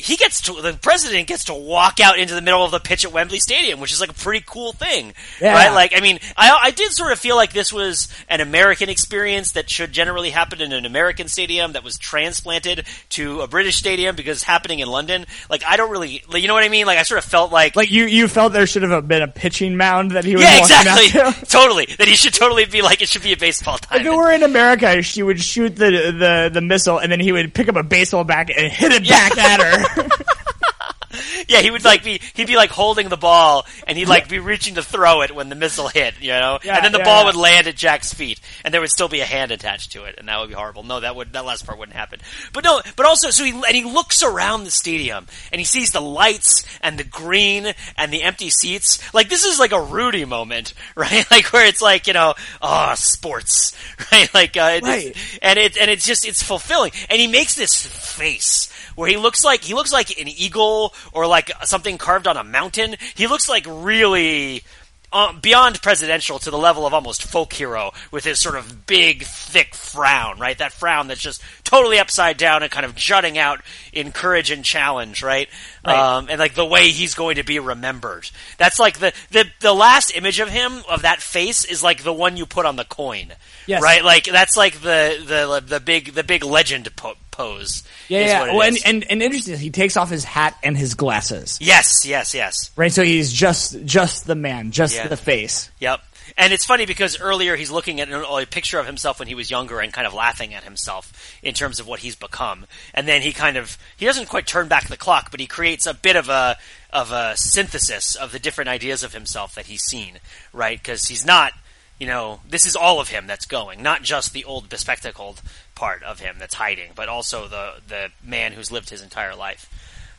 [SPEAKER 1] he gets to the president gets to walk out into the middle of the pitch at Wembley Stadium, which is like a pretty cool thing,
[SPEAKER 3] Yeah.
[SPEAKER 1] right? Like, I mean, I I did sort of feel like this was an American experience that should generally happen in an American stadium that was transplanted to a British stadium because it's happening in London. Like, I don't really, like, you know what I mean? Like, I sort of felt like
[SPEAKER 3] Like you, you felt there should have been a pitching mound that he was
[SPEAKER 1] yeah, exactly.
[SPEAKER 3] to.
[SPEAKER 1] totally. That he should totally be like it should be a baseball
[SPEAKER 3] If it were in America, she would shoot the the the missile, and then he would pick up a baseball bat and hit it
[SPEAKER 1] Yeah.
[SPEAKER 3] back at her.
[SPEAKER 1] yeah, he would like be he'd be like holding the ball and he'd like be reaching to throw it when the missile hit, you know?
[SPEAKER 3] Yeah,
[SPEAKER 1] and then the
[SPEAKER 3] yeah,
[SPEAKER 1] ball
[SPEAKER 3] yeah.
[SPEAKER 1] would land at Jack's feet and there would still be a hand attached to it and that would be horrible. No, that would that last part wouldn't happen. But no, but also so he and he looks around the stadium and he sees the lights and the green and the empty seats. Like this is like a Rudy moment, right? Like where it's like, you know, oh, sports, right? Like uh,
[SPEAKER 3] Right.
[SPEAKER 1] and it and it's just it's fulfilling. And he makes this face where he looks like he looks like an eagle or like something carved on a mountain. He looks like really uh, beyond presidential to the level of almost folk hero with his sort of big, thick frown, right? That frown that's just totally upside down and kind of jutting out in courage and challenge, right?
[SPEAKER 3] Right.
[SPEAKER 1] Um, and like the way he's going to be remembered. That's like the, the the last image of him of that face is like the one you put on the coin,
[SPEAKER 3] Yes.
[SPEAKER 1] right? Like that's like the the the big the big legend po- pose.
[SPEAKER 3] Yeah, yeah. Well, and, and and interesting, he takes off his hat and his glasses,
[SPEAKER 1] yes, yes, yes.
[SPEAKER 3] right? So he's just just the man, just
[SPEAKER 1] Yeah.
[SPEAKER 3] the face.
[SPEAKER 1] Yep. And it's funny because earlier he's looking at an- a picture of himself when he was younger and kind of laughing at himself in terms of what he's become. And then he kind of he doesn't quite turn back the clock, but he creates a bit of a of a synthesis of the different ideas of himself that he's seen, right? Because he's not, you know, this is all of him that's going, not just the old bespectacled part of him that's hiding, but also the the man who's lived his entire life.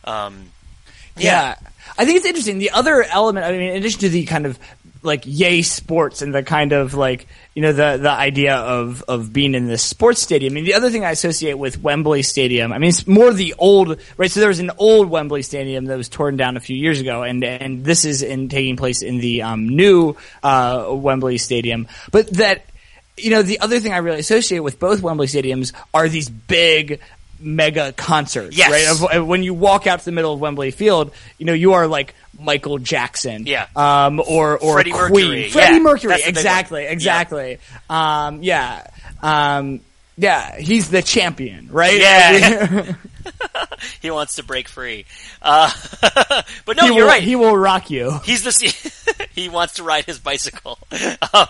[SPEAKER 1] Um,
[SPEAKER 3] Yeah. I think it's interesting. The other element, I mean, in addition to the kind of like yay sports and the kind of like you know the the idea of of being in this sports stadium. I mean, the other thing I associate with Wembley Stadium, I mean, it's more the old right. So there was an old Wembley Stadium that was torn down a few years ago, and and this is in taking place in the um, new uh, Wembley Stadium, but that. You know, the other thing I really associate with both Wembley stadiums are these big mega concerts,
[SPEAKER 1] Yes.
[SPEAKER 3] right? Of, when you walk out to the middle of Wembley Field, you know, you are like Michael Jackson.
[SPEAKER 1] Yeah.
[SPEAKER 3] Um, or, or
[SPEAKER 1] Freddie
[SPEAKER 3] Queen.
[SPEAKER 1] Mercury.
[SPEAKER 3] Freddie
[SPEAKER 1] Yeah,
[SPEAKER 3] Mercury.
[SPEAKER 1] that's one.
[SPEAKER 3] Exactly.
[SPEAKER 1] Yeah.
[SPEAKER 3] Exactly. Um, yeah. Um, yeah. He's the champion, right?
[SPEAKER 1] Yeah. he wants to break free. Uh, but no,
[SPEAKER 3] he
[SPEAKER 1] you're
[SPEAKER 3] will,
[SPEAKER 1] right.
[SPEAKER 3] He will rock you.
[SPEAKER 1] He's the he wants to ride his bicycle. Um,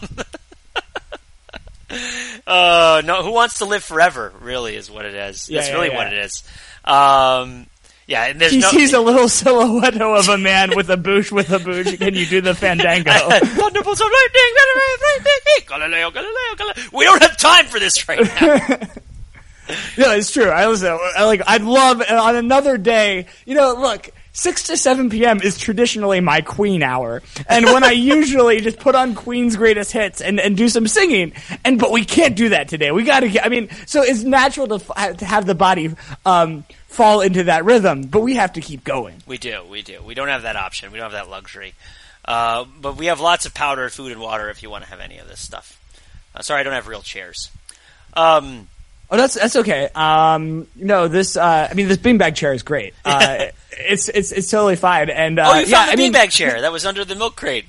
[SPEAKER 1] uh, no, who wants to live forever? Really, is what it is.
[SPEAKER 3] Yeah,
[SPEAKER 1] That's
[SPEAKER 3] yeah,
[SPEAKER 1] really
[SPEAKER 3] yeah.
[SPEAKER 1] what it is. Um, Yeah, and there's
[SPEAKER 3] He
[SPEAKER 1] no.
[SPEAKER 3] sees a little silhouette of a man with a boosh with a boosh. Can you do the fandango?
[SPEAKER 1] Thunderbolts of lightning, Galileo, Galileo, Galileo. We don't have time for this right now.
[SPEAKER 3] No, it's true. I listen. I like. I'd love uh, on another day. You know, look. Six to seven p.m. is traditionally my Queen hour, and when I usually just put on Queen's greatest hits and, and do some singing, and but we can't do that today. We got to. I mean, so it's natural to, f- to have the body um, fall into that rhythm, but we have to keep going.
[SPEAKER 1] We do, we do. We don't have that option. We don't have that luxury. Uh, but we have lots of powder, food, and water if you want to have any of this stuff. Uh, sorry, I don't have real chairs. Um,
[SPEAKER 3] Oh, that's that's okay. Um, no, this. Uh, I mean, this beanbag chair is great. Uh, it's it's it's totally fine. And uh,
[SPEAKER 1] oh, you found
[SPEAKER 3] yeah,
[SPEAKER 1] the
[SPEAKER 3] I mean,
[SPEAKER 1] beanbag chair that was under the milk crate.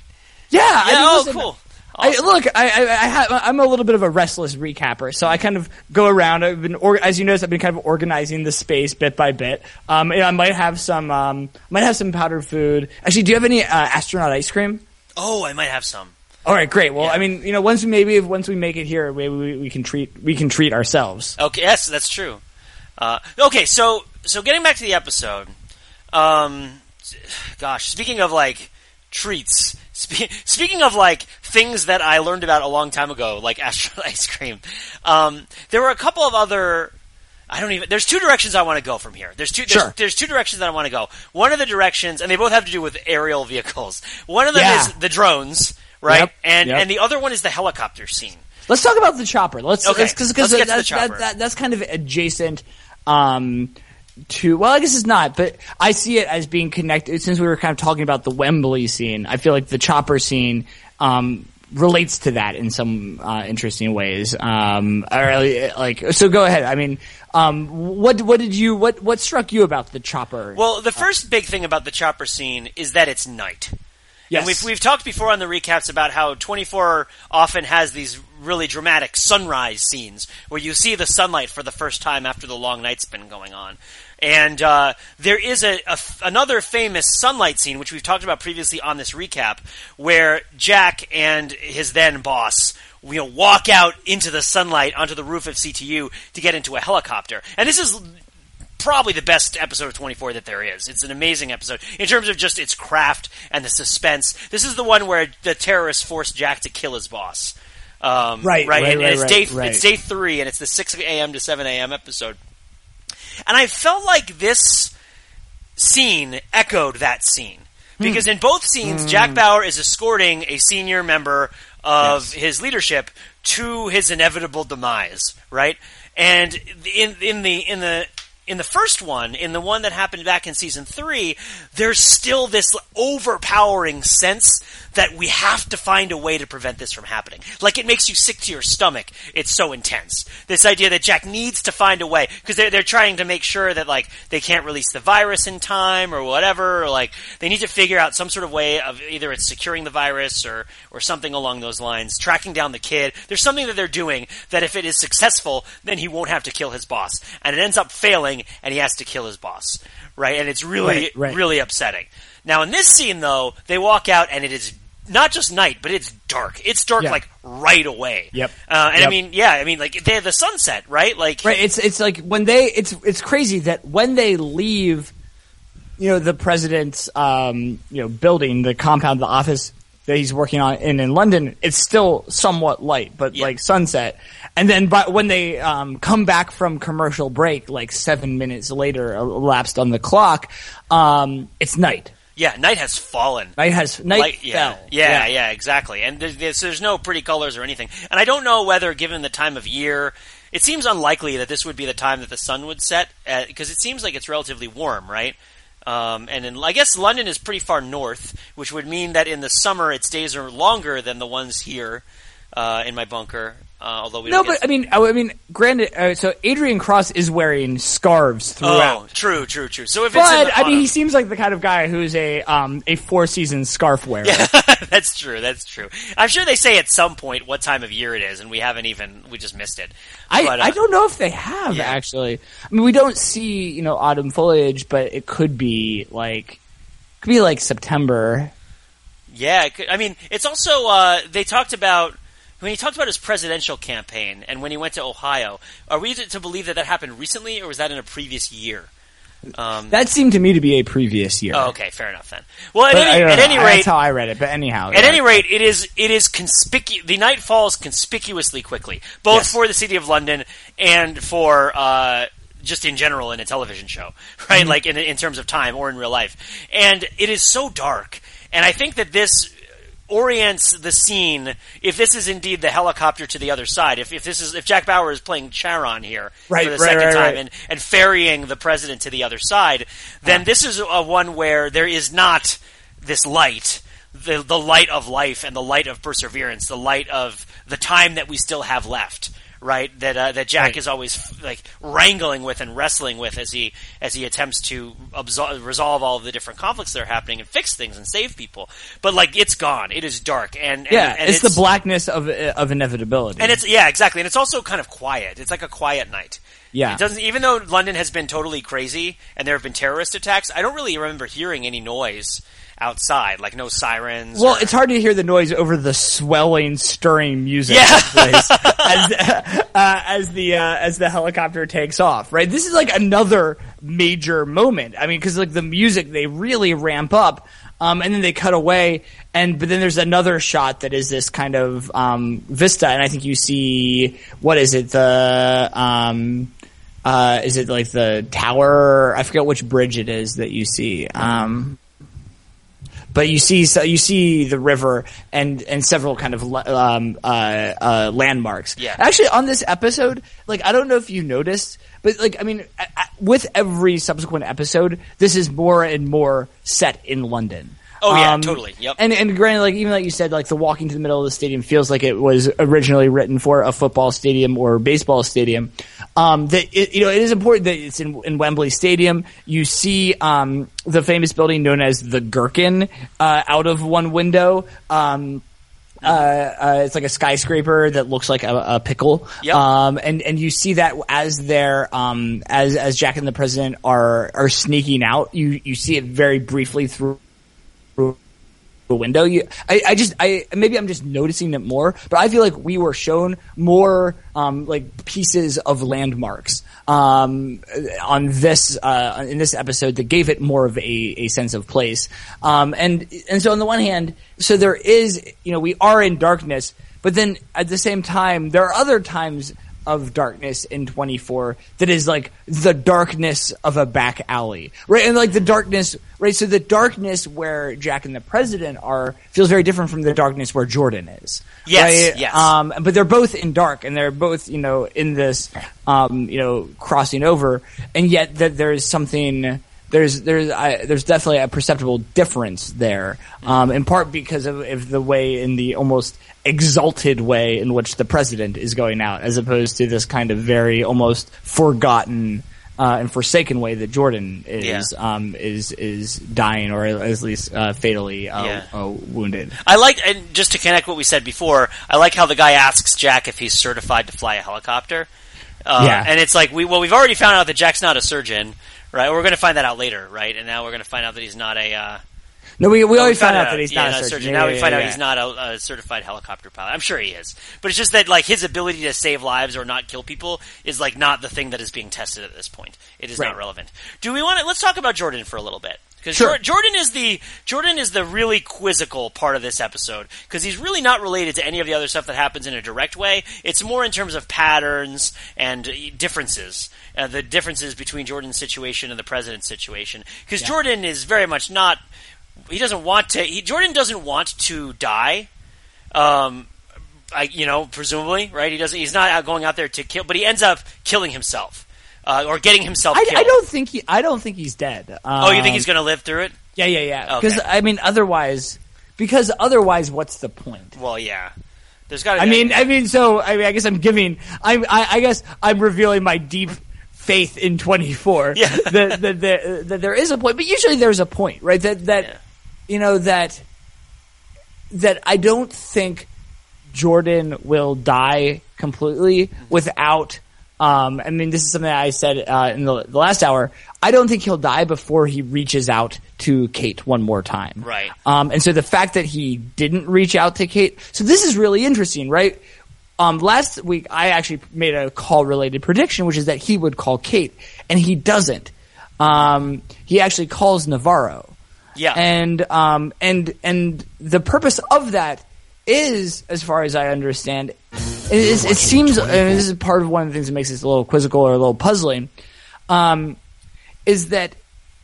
[SPEAKER 3] Yeah.
[SPEAKER 1] Yeah.
[SPEAKER 3] I mean,
[SPEAKER 1] oh,
[SPEAKER 3] listen,
[SPEAKER 1] cool.
[SPEAKER 3] I, look, I, I, I have, I'm a little bit of a restless recapper, so I kind of go around. I've been, or, as you notice, I've been kind of organizing the space bit by bit. Um, I might have some, um, might have some powdered food. Actually, do you have any uh, astronaut ice cream?
[SPEAKER 1] oh, I might have some.
[SPEAKER 3] All right, great. Well,
[SPEAKER 1] Yeah.
[SPEAKER 3] I mean, you know, once we maybe once we make it here, maybe we, we can treat we can treat ourselves.
[SPEAKER 1] Okay, yes, that's true. Uh, okay, so so getting back to the episode, um, gosh, speaking of like treats, spe- speaking of like things that I learned about a long time ago, like Astro ice cream, um, there were a couple of other. I don't even. There's two directions I want to go from here. There's two. There's,
[SPEAKER 3] Sure.
[SPEAKER 1] there's two directions that I want to go. One of the directions, and they both have to do with aerial vehicles. One of them
[SPEAKER 3] Yeah.
[SPEAKER 1] is the drones, right?
[SPEAKER 3] Yep,
[SPEAKER 1] And
[SPEAKER 3] yep.
[SPEAKER 1] and the other one is the helicopter scene.
[SPEAKER 3] Let's talk about the chopper. Let's
[SPEAKER 1] Okay, let's get to the
[SPEAKER 3] that,
[SPEAKER 1] chopper.
[SPEAKER 3] that, that, that's kind of adjacent um, to. Well, I guess it's not, but I see it as being connected. Since we were kind of talking about the Wembley scene, I feel like the chopper scene um, relates to that in some uh, interesting ways. Um, uh, like, so go ahead. I mean, um, what what did you what what struck you about the chopper?
[SPEAKER 1] Well, the first big thing about the chopper scene is that it's night.
[SPEAKER 3] Yes,
[SPEAKER 1] And we've, we've talked before on the recaps about how 24 often has these really dramatic sunrise scenes where you see the sunlight for the first time after the long night's been going on. And uh, there is a, a f- another famous sunlight scene, which we've talked about previously on this recap, where Jack and his then boss you know, walk out into the sunlight onto the roof of CTU to get into a helicopter. And this is probably the best episode of 24 that there is. It's an amazing episode in terms of just its craft and the suspense. This is the one where the terrorists force Jack to kill his boss. Um,
[SPEAKER 3] Right,
[SPEAKER 1] right,
[SPEAKER 3] right,
[SPEAKER 1] and,
[SPEAKER 3] right,
[SPEAKER 1] it's
[SPEAKER 3] right,
[SPEAKER 1] day
[SPEAKER 3] right.
[SPEAKER 1] it's day three, and it's the 6 a.m. to 7 a.m. episode. And I felt like this scene echoed that scene. Because in both scenes, Jack Bauer is escorting a senior member of his leadership to his inevitable demise, right? And in in the in the in the first one, in the one that happened back in season three, there's still this overpowering sense that we have to find a way to prevent this from happening. Like it makes you sick to your stomach. It's so intense. This idea that Jack needs to find a way because they're they're trying to make sure that like they can't release the virus in time or whatever. Or like they need to figure out some sort of way of either it's securing the virus or or something along those lines, tracking down the kid. There's something that they're doing that if it is successful, then he won't have to kill his boss, and it ends up failing, and he has to kill his boss, right? And it's really
[SPEAKER 3] Right, right.
[SPEAKER 1] really upsetting. Now in this scene though, they walk out and it is not just night, but it's dark. It's dark
[SPEAKER 3] Yeah.
[SPEAKER 1] like right away.
[SPEAKER 3] Yep.
[SPEAKER 1] Uh, and I mean, yeah, I mean, like they have the sunset, right? Like,
[SPEAKER 3] Right. It's it's like when they it's it's crazy that when they leave, you know, the president's um, you know building, the compound, the office that he's working on in in London, it's still somewhat light, but
[SPEAKER 1] Yeah.
[SPEAKER 3] like sunset. And then, but when they um, come back from commercial break, like seven minutes later, elapsed on the clock, um, it's night.
[SPEAKER 1] Yeah, night has fallen.
[SPEAKER 3] Night has night
[SPEAKER 1] Light- yeah,
[SPEAKER 3] fell.
[SPEAKER 1] yeah, yeah, exactly. And there's, there's, there's no pretty colors or anything. And I don't know whether, given the time of year, it seems unlikely that this would be the time that the sun would set, because it seems like it's relatively warm, right? Um, and in, I guess London is pretty far north, which would mean that in the summer its days are longer than the ones here uh, in my bunker. Uh, although we
[SPEAKER 3] No,
[SPEAKER 1] don't
[SPEAKER 3] but I mean, I I mean, granted. Uh, so Adrian Cross is wearing scarves throughout.
[SPEAKER 1] Oh, true, true, true. So if
[SPEAKER 3] But I mean, he seems like the kind of guy who's a um a four season scarf wearer.
[SPEAKER 1] that's true. That's true. I'm sure they say at some point what time of year it is, and we haven't even we just missed it.
[SPEAKER 3] I
[SPEAKER 1] But, uh,
[SPEAKER 3] I don't know if they have
[SPEAKER 1] yeah.
[SPEAKER 3] actually. I mean, we don't see you know autumn foliage, but it could be like could be like September.
[SPEAKER 1] Yeah, it could, I mean, it's also uh, they talked about when he talked about his presidential campaign and when he went to Ohio. Are we to, believe that that happened recently, or was that in a previous year? Um,
[SPEAKER 3] That seemed to me to be a previous year.
[SPEAKER 1] oh, okay, fair enough then. Well, at any, at any rate,
[SPEAKER 3] that's how I read it. But anyhow,
[SPEAKER 1] At
[SPEAKER 3] yeah.
[SPEAKER 1] any rate, it is it is conspicu- The night falls conspicuously quickly, both
[SPEAKER 3] Yes.
[SPEAKER 1] for the city of London and for uh, just in general in a television show, right?
[SPEAKER 3] Mm-hmm.
[SPEAKER 1] Like in in terms of time or in real life, and it is so dark. And I think that this orients the scene if this is indeed the helicopter to the other side if, if this is if jack bauer is playing charon here
[SPEAKER 3] Right,
[SPEAKER 1] for the
[SPEAKER 3] right,
[SPEAKER 1] second
[SPEAKER 3] right,
[SPEAKER 1] time and and ferrying the president to the other side, then this is a one where there is not this light, the the light of life and the light of perseverance, the light of the time that we still have left. Right, that uh, that Jack
[SPEAKER 3] Right.
[SPEAKER 1] is always like wrangling with and wrestling with as he as he attempts to absol- resolve all of the different conflicts that are happening and fix things and save people. But like it's gone, it is dark, and, and
[SPEAKER 3] yeah,
[SPEAKER 1] and
[SPEAKER 3] it's, the blackness of of inevitability.
[SPEAKER 1] and it's yeah, exactly, and it's also kind of quiet. It's like a quiet night.
[SPEAKER 3] Yeah.
[SPEAKER 1] it doesn't. Even though London has been totally crazy and there have been terrorist attacks, I don't really remember hearing any noise outside, like no sirens.
[SPEAKER 3] Well,
[SPEAKER 1] or-
[SPEAKER 3] it's hard to hear the noise over the swelling, stirring music
[SPEAKER 1] Yeah.
[SPEAKER 3] as, uh, as the uh, as the helicopter takes off. Right, this is like another major moment. I mean, because like the music, they really ramp up, um, and then they cut away, and but then there's another shot that is this kind of um, vista, and I think you see what is it the um, uh, is it like the tower? I forget which bridge it is that you see. Um, but you see so you see the river and and several kind of um, uh, uh, landmarks.
[SPEAKER 1] Yeah.
[SPEAKER 3] Actually, on this episode, like I don't know if you noticed, but like I mean, I, I, with every subsequent episode, this is more and more set in London.
[SPEAKER 1] Oh, yeah, totally. Yep.
[SPEAKER 3] And and granted, like even like you said, like the walking to the middle of the stadium feels like it was originally written for a football stadium or baseball stadium. Um, that it, you know, it is important that it's in, in Wembley Stadium. You see um, the famous building known as the Gherkin uh, out of one window. Um, uh, uh, it's like a skyscraper that looks like a, a pickle.
[SPEAKER 1] Yep.
[SPEAKER 3] Um, and, and you see that as they're, um, as, as Jack and the President are, are sneaking out, you, you see it very briefly through, window. You, I, I just, I, maybe I'm just noticing it more, but I feel like we were shown more, um, like pieces of landmarks, um, on this, uh, in this episode that gave it more of a, a sense of place. Um, and, and so on the one hand, so there is, you know, we are in darkness, but then at the same time, there are other times of darkness in 24 that is like the darkness of a back alley, right? And like the darkness, right? So the darkness where Jack and the President are feels very different from the darkness where Jordan is.
[SPEAKER 1] Yes,
[SPEAKER 3] right?
[SPEAKER 1] yes.
[SPEAKER 3] Um, but they're both in dark and they're both, you know, in this, um, you know, crossing over, and yet that there is something. There's there's I, there's definitely a perceptible difference there, um, in part because of, of the way in the almost exalted way in which the president is going out, as opposed to this kind of very almost forgotten uh, and forsaken way that Jordan is
[SPEAKER 1] Yeah.
[SPEAKER 3] um, is is dying or at least uh, fatally uh,
[SPEAKER 1] Yeah.
[SPEAKER 3] uh, wounded.
[SPEAKER 1] I like, and just to connect what we said before, I like how the guy asks Jack if he's certified to fly a helicopter. Uh,
[SPEAKER 3] Yeah.
[SPEAKER 1] and it's like we well, we've already found out that Jack's not a surgeon, right? We're going to find that out later, right? And now we're going to find out that he's not a. Uh,
[SPEAKER 3] No, we we
[SPEAKER 1] Oh,
[SPEAKER 3] always
[SPEAKER 1] we
[SPEAKER 3] found out that he's
[SPEAKER 1] yeah,
[SPEAKER 3] not a surgeon.
[SPEAKER 1] Now
[SPEAKER 3] Yeah,
[SPEAKER 1] we
[SPEAKER 3] yeah,
[SPEAKER 1] find out he's not a, a certified helicopter pilot. I'm sure he is, but it's just that like his ability to save lives or not kill people is like not the thing that is being tested at this point. It is
[SPEAKER 3] Right.
[SPEAKER 1] not relevant. Do we want to? Let's talk about Jordan for a little bit. Because
[SPEAKER 3] Sure.
[SPEAKER 1] Jordan is the Jordan is the really quizzical part of this episode because he's really not related to any of the other stuff that happens in a direct way. It's more in terms of patterns and uh, differences, uh, the differences between Jordan's situation and the president's situation. Because Jordan is very much not he doesn't want to. He, Jordan doesn't want to die. Um, I, you know, presumably, right? He doesn't. He's not out going out there to kill, but he ends up killing himself uh, or getting himself
[SPEAKER 3] I,
[SPEAKER 1] killed.
[SPEAKER 3] I don't think he. I don't think he's dead.
[SPEAKER 1] oh, you think
[SPEAKER 3] Um,
[SPEAKER 1] he's going to live through it?
[SPEAKER 3] Yeah, yeah, yeah.
[SPEAKER 1] Okay.
[SPEAKER 3] Because I mean, otherwise, because otherwise, what's the point?
[SPEAKER 1] Well, yeah. There's got to.
[SPEAKER 3] I mean, I mean, so I mean, I guess I'm giving. I, I, I guess I'm revealing my deep faith in 24.
[SPEAKER 1] Yeah.
[SPEAKER 3] that, that, that, that there is a point, but usually there's a point, right? That that
[SPEAKER 1] Yeah.
[SPEAKER 3] you know that that I don't think Jordan will die completely without. Um, I mean, this is something I said uh, in the, the last hour. I don't think he'll die before he reaches out to Kate one more time.
[SPEAKER 1] Right.
[SPEAKER 3] Um, and so the fact that he didn't reach out to Kate, so this is really interesting, right? Um, last week I actually made a call related prediction, which is that he would call Kate, and he doesn't. um, he actually calls Navarro.
[SPEAKER 1] Yeah.
[SPEAKER 3] And um and and the purpose of that is, as far as I understand, it, is, it seems and this is part of one of the things that makes this a little quizzical or a little puzzling, um, is that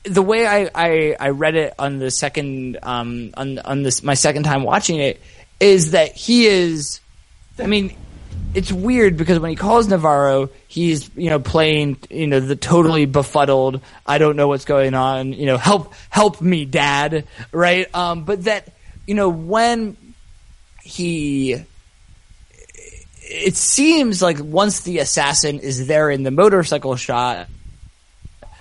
[SPEAKER 3] the way I, I, I read it on the second um on on this my second time watching it is that he is, I mean, it's weird because when he calls Navarro, he's you know playing you know the totally befuddled. I don't know what's going on. You know, help help me, Dad. Right. Um, but that you know when he. It seems like once the assassin is there in the motorcycle shop,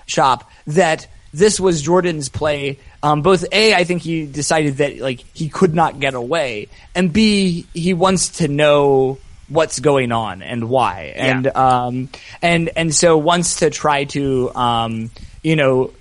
[SPEAKER 3] shop that this was Jordan's play. Um, both A, I think he decided that like he could not get away, and B, he wants to know what's going on and why, and
[SPEAKER 1] Yeah.
[SPEAKER 3] um, and and so wants to try to um, you know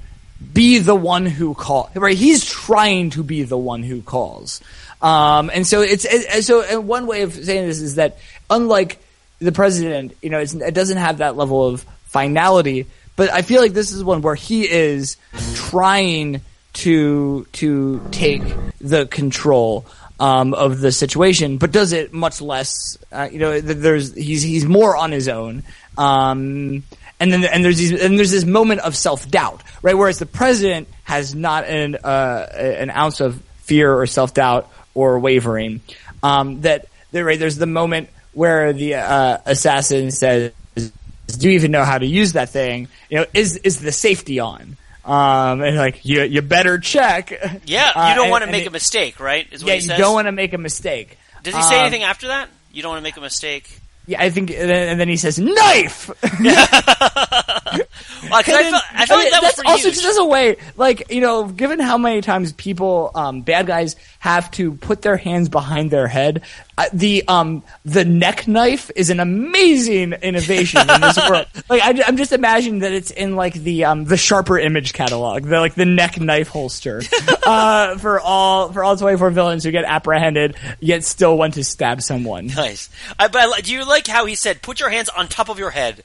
[SPEAKER 3] be the one who calls. right. He's trying to be the one who calls, um, and so it's it, so one way of saying this is that unlike the president, you know, it doesn't have that level of finality. But I feel like this is one where he is trying to to take the control um, of the situation, but does it much less. Uh, you know, there's he's he's more on his own. Um, and then and there's these, and there's this moment of self doubt, right? Whereas the president has not an uh, an ounce of fear or self doubt or wavering. Um, that there, right, there's the moment where the uh, assassin says, "Do you even know how to use that thing? You know, is is the safety on?" Um, and like you, you better check.
[SPEAKER 1] Yeah,
[SPEAKER 3] Uh,
[SPEAKER 1] you don't
[SPEAKER 3] and-
[SPEAKER 1] want to make
[SPEAKER 3] it-
[SPEAKER 1] a mistake, right? Is what
[SPEAKER 3] Yeah, you don't want to make a mistake.
[SPEAKER 1] Does he say
[SPEAKER 3] Um,
[SPEAKER 1] anything after that? You don't want to make a mistake.
[SPEAKER 3] Yeah, I think, and then, he says knife.
[SPEAKER 1] Well, 'cause I,
[SPEAKER 3] And
[SPEAKER 1] felt, I felt like that was
[SPEAKER 3] that's also
[SPEAKER 1] huge.
[SPEAKER 3] just as a way, like you know, given how many times people, um, bad guys, have to put their hands behind their head, uh, the um, the neck knife is an amazing innovation in this world. Like I, am just imagining that it's in like the um, the sharper image catalog, the like the neck knife holster, uh, for all for all 24 villains who get apprehended yet still want to stab someone.
[SPEAKER 1] Nice. I, but I, do you like how he said, "Put your hands on top of your head"?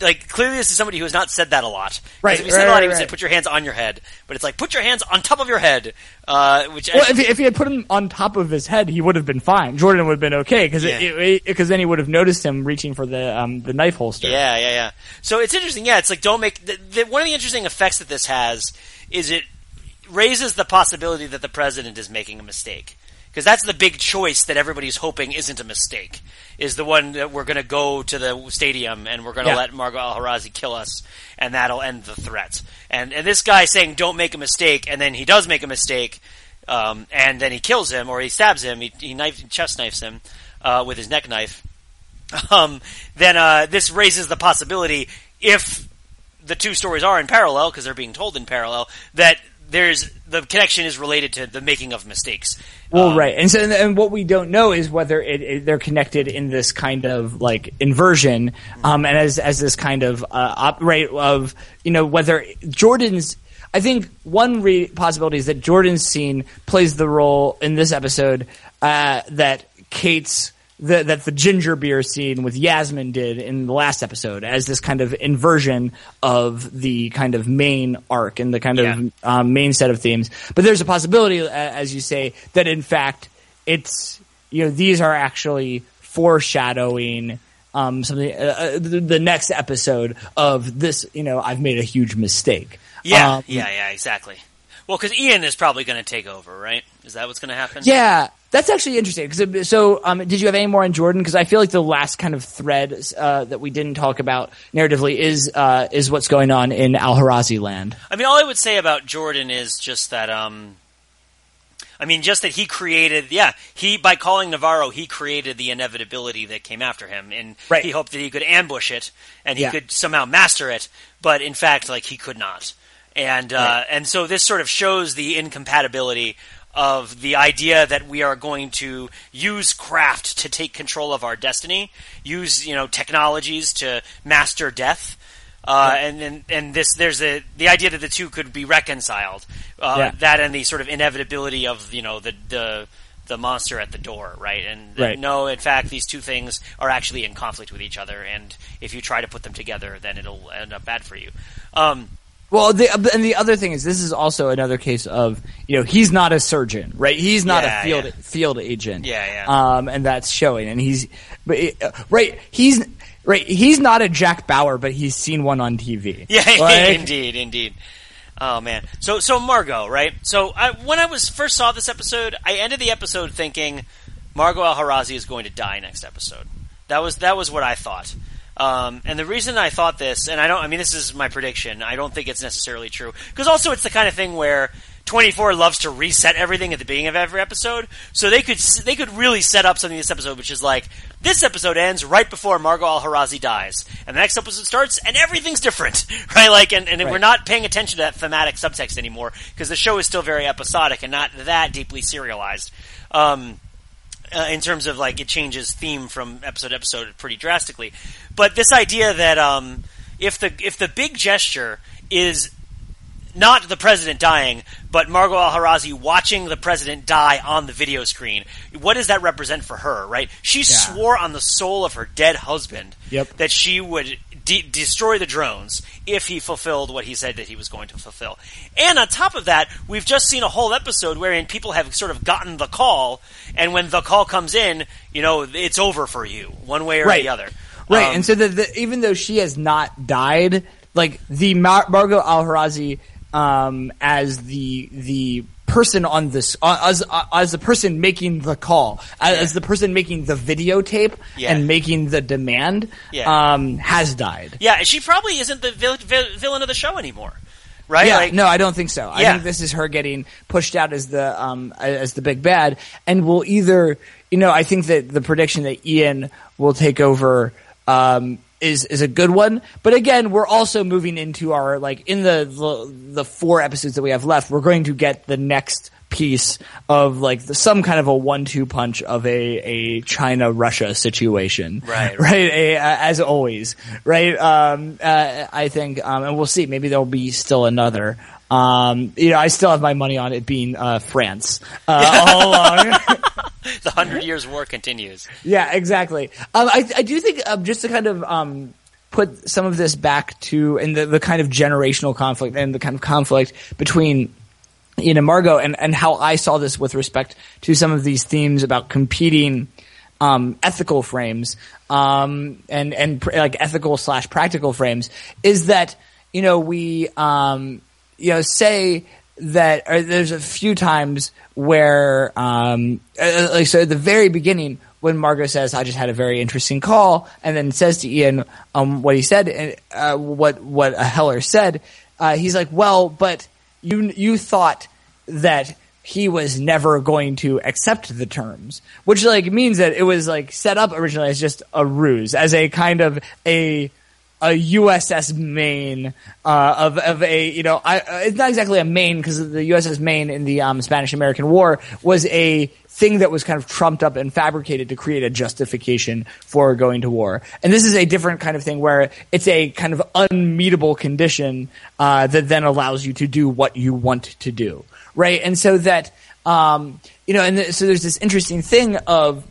[SPEAKER 1] Like clearly, this is somebody who has not said that a lot. 'Cause
[SPEAKER 3] Right,
[SPEAKER 1] If he said
[SPEAKER 3] right,
[SPEAKER 1] a lot, he
[SPEAKER 3] right,
[SPEAKER 1] would say,
[SPEAKER 3] right.
[SPEAKER 1] "Put your hands on your head," but it's like, "Put your hands on top of your head," uh, which
[SPEAKER 3] Well, if he, if he had put him on top of his head, he would have been fine. Jordan would have been okay because
[SPEAKER 1] Yeah.
[SPEAKER 3] because then he would have noticed him reaching for the um, the knife holster.
[SPEAKER 1] Yeah, yeah, yeah. So it's interesting. Yeah, it's like don't make the, the, one of the interesting effects that this has is it raises the possibility that the president is making a mistake because that's the big choice that everybody's hoping isn't a mistake. Is the one that we're going to go to the stadium and we're going to
[SPEAKER 3] Yeah.
[SPEAKER 1] let Margot Al-Harazi kill us and that'll end the threat. And and this guy saying don't make a mistake and then he does make a mistake. Um, and then he kills him, or he stabs him. He, he knife, chest knifes him uh, with his neck knife um, then uh, this raises the possibility, if the two stories are in parallel, because they're being told in parallel, that there's the connection is related to the making of mistakes.
[SPEAKER 3] Well,
[SPEAKER 1] Um,
[SPEAKER 3] right, and so and what we don't know is whether it, it, they're connected in this kind of like inversion, um, and as as this kind of uh, operate of you know whether Jordan's. I think one re- possibility is that Jordan's scene plays the role in this episode uh, that Kate's the, that the ginger beer scene with Yasmin did in the last episode as this kind of inversion of the kind of main arc and the kind
[SPEAKER 1] Yeah.
[SPEAKER 3] of um, main set of themes. But there's a possibility, uh, as you say, that in fact it's you know these are actually foreshadowing um, something uh, uh, the, the next episode of this. You know, I've made a huge mistake.
[SPEAKER 1] Yeah,
[SPEAKER 3] Um,
[SPEAKER 1] yeah, yeah, exactly. Well, because Ian is probably going to take over, right? Is that what's going to happen?
[SPEAKER 3] Yeah, that's actually interesting. 'Cause it- so, um, did you have any more on Jordan? Because I feel like the last kind of thread uh, that we didn't talk about narratively is uh, is what's going on in Al Harazi land.
[SPEAKER 1] I mean, all I would say about Jordan is just that, um, I mean, just that he created, yeah, he, by calling Navarro, he created the inevitability that came after him, and
[SPEAKER 3] Right.
[SPEAKER 1] he hoped that he could ambush it, and he
[SPEAKER 3] Yeah.
[SPEAKER 1] could somehow master it, but in fact, like, he could not. And, uh,
[SPEAKER 3] Right.
[SPEAKER 1] and so this sort of shows the incompatibility of the idea that we are going to use craft to take control of our destiny, use, you know, technologies to master death, uh, and, and and this there's a the idea that the two could be reconciled. Uh,
[SPEAKER 3] Yeah.
[SPEAKER 1] That and the sort of inevitability of you know the the the monster at the door, right? And
[SPEAKER 3] Right.
[SPEAKER 1] no, in fact, these two things are actually in conflict with each other, and if you try to put them together, then it'll end up bad for you. Um,
[SPEAKER 3] Well, the, and the other thing is, this is also another case of you know he's not a surgeon, right? He's not
[SPEAKER 1] Yeah,
[SPEAKER 3] a field
[SPEAKER 1] yeah.
[SPEAKER 3] field agent.
[SPEAKER 1] Yeah, yeah.
[SPEAKER 3] Um, and that's showing. And he's, but uh, right, he's right. He's not a Jack Bauer, but he's seen one on TV.
[SPEAKER 1] Yeah,
[SPEAKER 3] Like-
[SPEAKER 1] indeed, indeed. Oh man. So so Margot, right? So I, when I was first saw this episode, I ended the episode thinking Margot Al-Harazi is going to die next episode. That was that was what I thought. Um, and the reason I thought this, and I don't, I mean, this is my prediction. I don't think it's necessarily true because also it's the kind of thing where 24 loves to reset everything at the beginning of every episode. So they could they could really set up something this episode, which is like this episode ends right before Margot Al Harazi dies, and the next episode starts and everything's different, right? Like, and, and we're not paying attention to that thematic subtext anymore because the show is still very episodic and not that deeply serialized. Um, uh, in terms of like it changes theme from episode to episode pretty drastically. But this idea that um, if the if the big gesture is not the president dying, but Margot Al-Harazi watching the president die on the video screen. What does that represent for her, right? She swore on the soul of her dead husband
[SPEAKER 3] Yep.
[SPEAKER 1] that she would de- destroy the drones if he fulfilled what he said that he was going to fulfill. And on top of that, we've just seen a whole episode wherein people have sort of gotten the call, and when the call comes in, you know, it's over for you, one way or
[SPEAKER 3] Right.
[SPEAKER 1] the other.
[SPEAKER 3] Right,
[SPEAKER 1] Um,
[SPEAKER 3] and so the, the, even though she has not died, like the Mar- Margot Al Harazi um, as the the person on this uh, as uh, as the person making the call, as, as the person making the videotape
[SPEAKER 1] Yeah.
[SPEAKER 3] and making the demand,
[SPEAKER 1] Yeah.
[SPEAKER 3] um, has died.
[SPEAKER 1] yeah, she probably isn't the vil- vil- villain of the show anymore, right?
[SPEAKER 3] Yeah,
[SPEAKER 1] Like-
[SPEAKER 3] no, I don't think so. I think this is her getting pushed out as the um as the big bad, and will either you know I think that the prediction that Ian will take over um is is a good one, but again we're also moving into our like in the the, the four episodes that we have left, we're going to get the next piece of like the, some kind of a one-two punch of a a China Russia situation,
[SPEAKER 1] Right.
[SPEAKER 3] right? A, uh, as always, right? Um, uh, I think, um, and we'll see. Maybe there'll be still another. Um, you know, I still have my money on it being uh, France uh, all along.
[SPEAKER 1] the Hundred Years' War continues.
[SPEAKER 3] yeah, exactly. Um, I, I do think um, just to kind of um, put some of this back to and the, the kind of generational conflict and the kind of conflict between Ian and Margot and, and how I saw this with respect to some of these themes about competing um, ethical frames um, and and pr- like ethical slash practical frames is that you know we um, you know say that or there's a few times where um, uh, like so at the very beginning when Margot says I just had a very interesting call and then says to Ian um, what he said and uh, what what Heller said uh, he's like well but you you thought that he was never going to accept the terms, which like means that it was like set up originally as just a ruse, as a kind of a a USS Maine uh, of of a you know I, uh, it's not exactly a Maine because the USS Maine in the um, Spanish American War was a thing that was kind of trumped up and fabricated to create a justification for going to war. And this is a different kind of thing where it's a kind of unmeetable condition uh, that then allows you to do what you want to do, right? And so that um, you know, and th- so there's this interesting thing of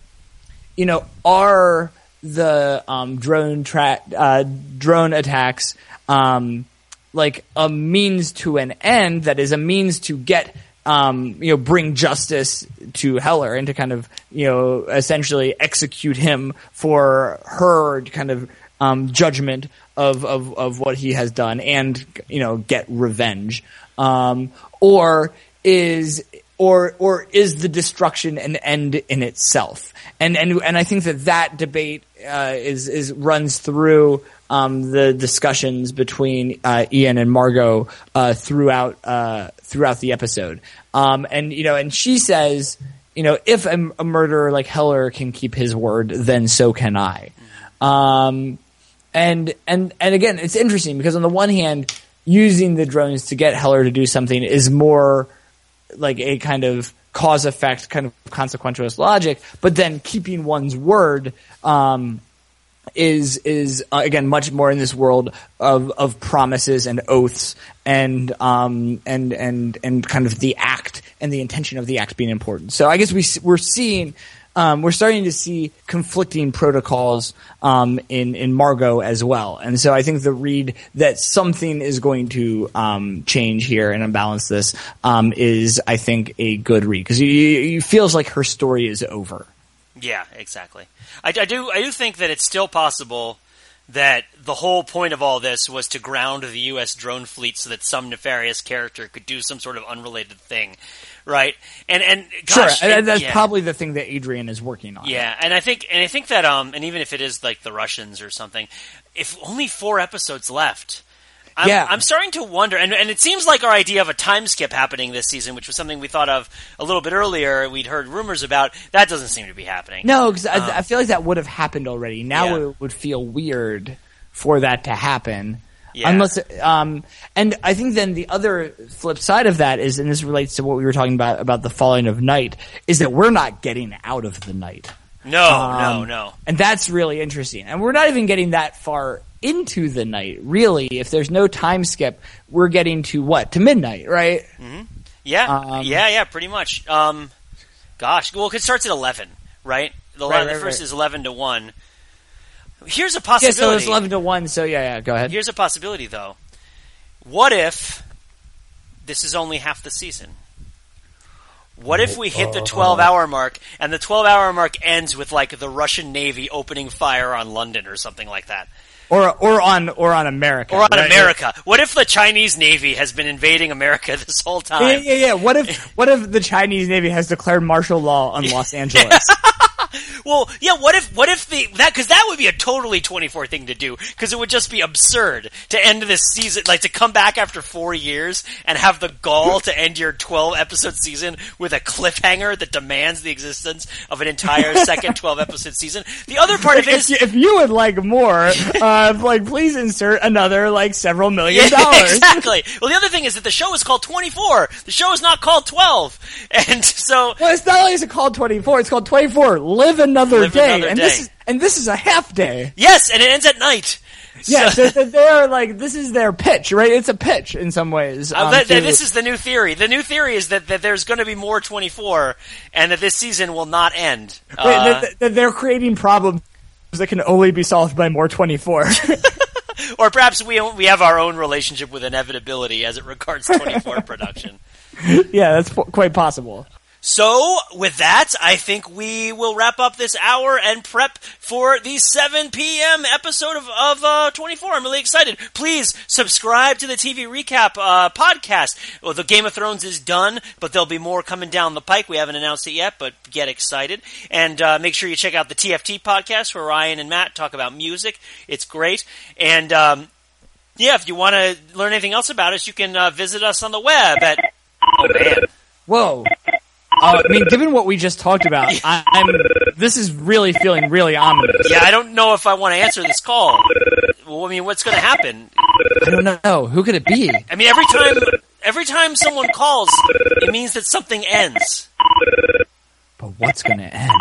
[SPEAKER 3] you know, are the um, drone tra- uh, drone attacks um, like a means to an end that is a means to get um, you know bring justice to Heller and to kind of you know essentially execute him for her kind of um, judgment of, of of what he has done and you know get revenge um, or is or or is the destruction an end in itself? And and and I think that that debate uh, is is runs through um, the discussions between uh, Ian and Margot uh, throughout uh, throughout the episode. Um, and you know, and she says, you know, if a, a murderer like Heller can keep his word, then so can I. Um, and and and again, it's interesting because on the one hand, using the drones to get Heller to do something is more like a kind of cause effect kind of consequentialist logic, but then keeping one's word um, is is uh, again much more in this world of of promises and oaths and um and and and kind of the act and the intention of the act being important. So I guess we we're seeing um, we're starting to see conflicting protocols um, in in Margot as well. And so I think the read that something is going to um, change here and unbalance this um, is, I think, a good read because it feels like her story is over.
[SPEAKER 1] Yeah, exactly. I, I do. I do think that it's still possible that the whole point of all this was to ground the U.S. drone fleet so that some nefarious character could do some sort of unrelated thing, right? And and gosh,
[SPEAKER 3] sure, and that's
[SPEAKER 1] yeah.
[SPEAKER 3] probably the thing that Adrian is working on.
[SPEAKER 1] Yeah, and I think and I think that um and even if it is like the Russians or something, if only four episodes left. I'm,
[SPEAKER 3] Yeah.
[SPEAKER 1] I'm starting to wonder, and, and it seems like our idea of a time skip happening this season, which was something we thought of a little bit earlier, we'd heard rumors about, that doesn't seem to be happening.
[SPEAKER 3] No, because I, I feel like that would have happened already. Now
[SPEAKER 1] Um, Yeah.
[SPEAKER 3] it would feel weird for that to happen.
[SPEAKER 1] Yeah.
[SPEAKER 3] Unless, um, and I think then the other flip side of that is, and this relates to what we were talking about about the falling of night, is that we're not getting out of the night.
[SPEAKER 1] No, no,
[SPEAKER 3] Um,
[SPEAKER 1] no.
[SPEAKER 3] And that's really interesting. And we're not even getting that far into the night, really. If there's no time skip, we're getting to what? To midnight, right?
[SPEAKER 1] Yeah,
[SPEAKER 3] Um,
[SPEAKER 1] yeah, yeah, pretty much. Um, gosh, well, 'cause it starts at eleven, right? The,
[SPEAKER 3] Right,
[SPEAKER 1] the
[SPEAKER 3] right,
[SPEAKER 1] first
[SPEAKER 3] right.
[SPEAKER 1] is eleven to one. Here's a
[SPEAKER 3] Yeah,
[SPEAKER 1] possibility.
[SPEAKER 3] so it's 11 to 1, so yeah, yeah, go ahead.
[SPEAKER 1] Here's a possibility, though. What if this is only half the season? What if we hit the uh-huh. 12 hour mark and the 12 hour mark ends with like the Russian Navy opening fire on London or something like that?
[SPEAKER 3] Or, or on, or on America.
[SPEAKER 1] Or on
[SPEAKER 3] right?
[SPEAKER 1] America. What if the Chinese Navy has been invading America this whole
[SPEAKER 3] Yeah,
[SPEAKER 1] time?
[SPEAKER 3] yeah, yeah. What if what if the Chinese Navy has declared martial law on Los Angeles?
[SPEAKER 1] Well, yeah. What if what if the that because that would be a totally twenty four thing to do because it would just be absurd to end this season like to come back after four years and have the gall to end your twelve episode season with a cliffhanger that demands the existence of an entire second twelve episode season. The other part of it
[SPEAKER 3] if,
[SPEAKER 1] is
[SPEAKER 3] you, if you would like more, uh, like please insert another like several million
[SPEAKER 1] Yeah,
[SPEAKER 3] dollars.
[SPEAKER 1] exactly. Well, the other thing is that the show is called 24. The show is not called 12. And so,
[SPEAKER 3] Well, it's not only is it called twenty four, it's called twenty four. Live another
[SPEAKER 1] Live
[SPEAKER 3] day,
[SPEAKER 1] another
[SPEAKER 3] and
[SPEAKER 1] day.
[SPEAKER 3] this is and this is a half day.
[SPEAKER 1] yes, and it ends at night.
[SPEAKER 3] Yeah,
[SPEAKER 1] So-
[SPEAKER 3] they're like this is their pitch, right? It's a pitch in some ways.
[SPEAKER 1] Uh,
[SPEAKER 3] um,
[SPEAKER 1] that-
[SPEAKER 3] to-
[SPEAKER 1] this is the new theory. The new theory is that, that there's going to be more 24 and that this season will not end.
[SPEAKER 3] Wait,
[SPEAKER 1] Uh,
[SPEAKER 3] that- that- that they're creating problems that can only be solved by more twenty four.
[SPEAKER 1] or perhaps we, we have our own relationship with inevitability as it regards 24 production.
[SPEAKER 3] yeah, that's quite possible.
[SPEAKER 1] So, with that, I think we will wrap up this hour and prep for the 7 p.m. episode of, of uh, 24. I'm really excited. Please subscribe to the TV Recap uh, podcast. Well, the Game of Thrones is done, but there'll be more coming down the pike. We haven't announced it yet, but get excited. And uh, make sure you check out the TFT podcast where Ryan and Matt talk about music. It's great. And um, yeah, if you want to learn anything else about us, you can uh, visit us on the web at. Oh, man.
[SPEAKER 3] Whoa. Uh, I mean, given what we just talked about, I, I'm. This is really feeling really ominous.
[SPEAKER 1] Yeah, I don't know if I want to answer this call. Well, I mean, what's going to happen?
[SPEAKER 3] I don't know. Who could it be?
[SPEAKER 1] I mean, every time every time someone calls, it means that something ends.
[SPEAKER 3] But what's going to end?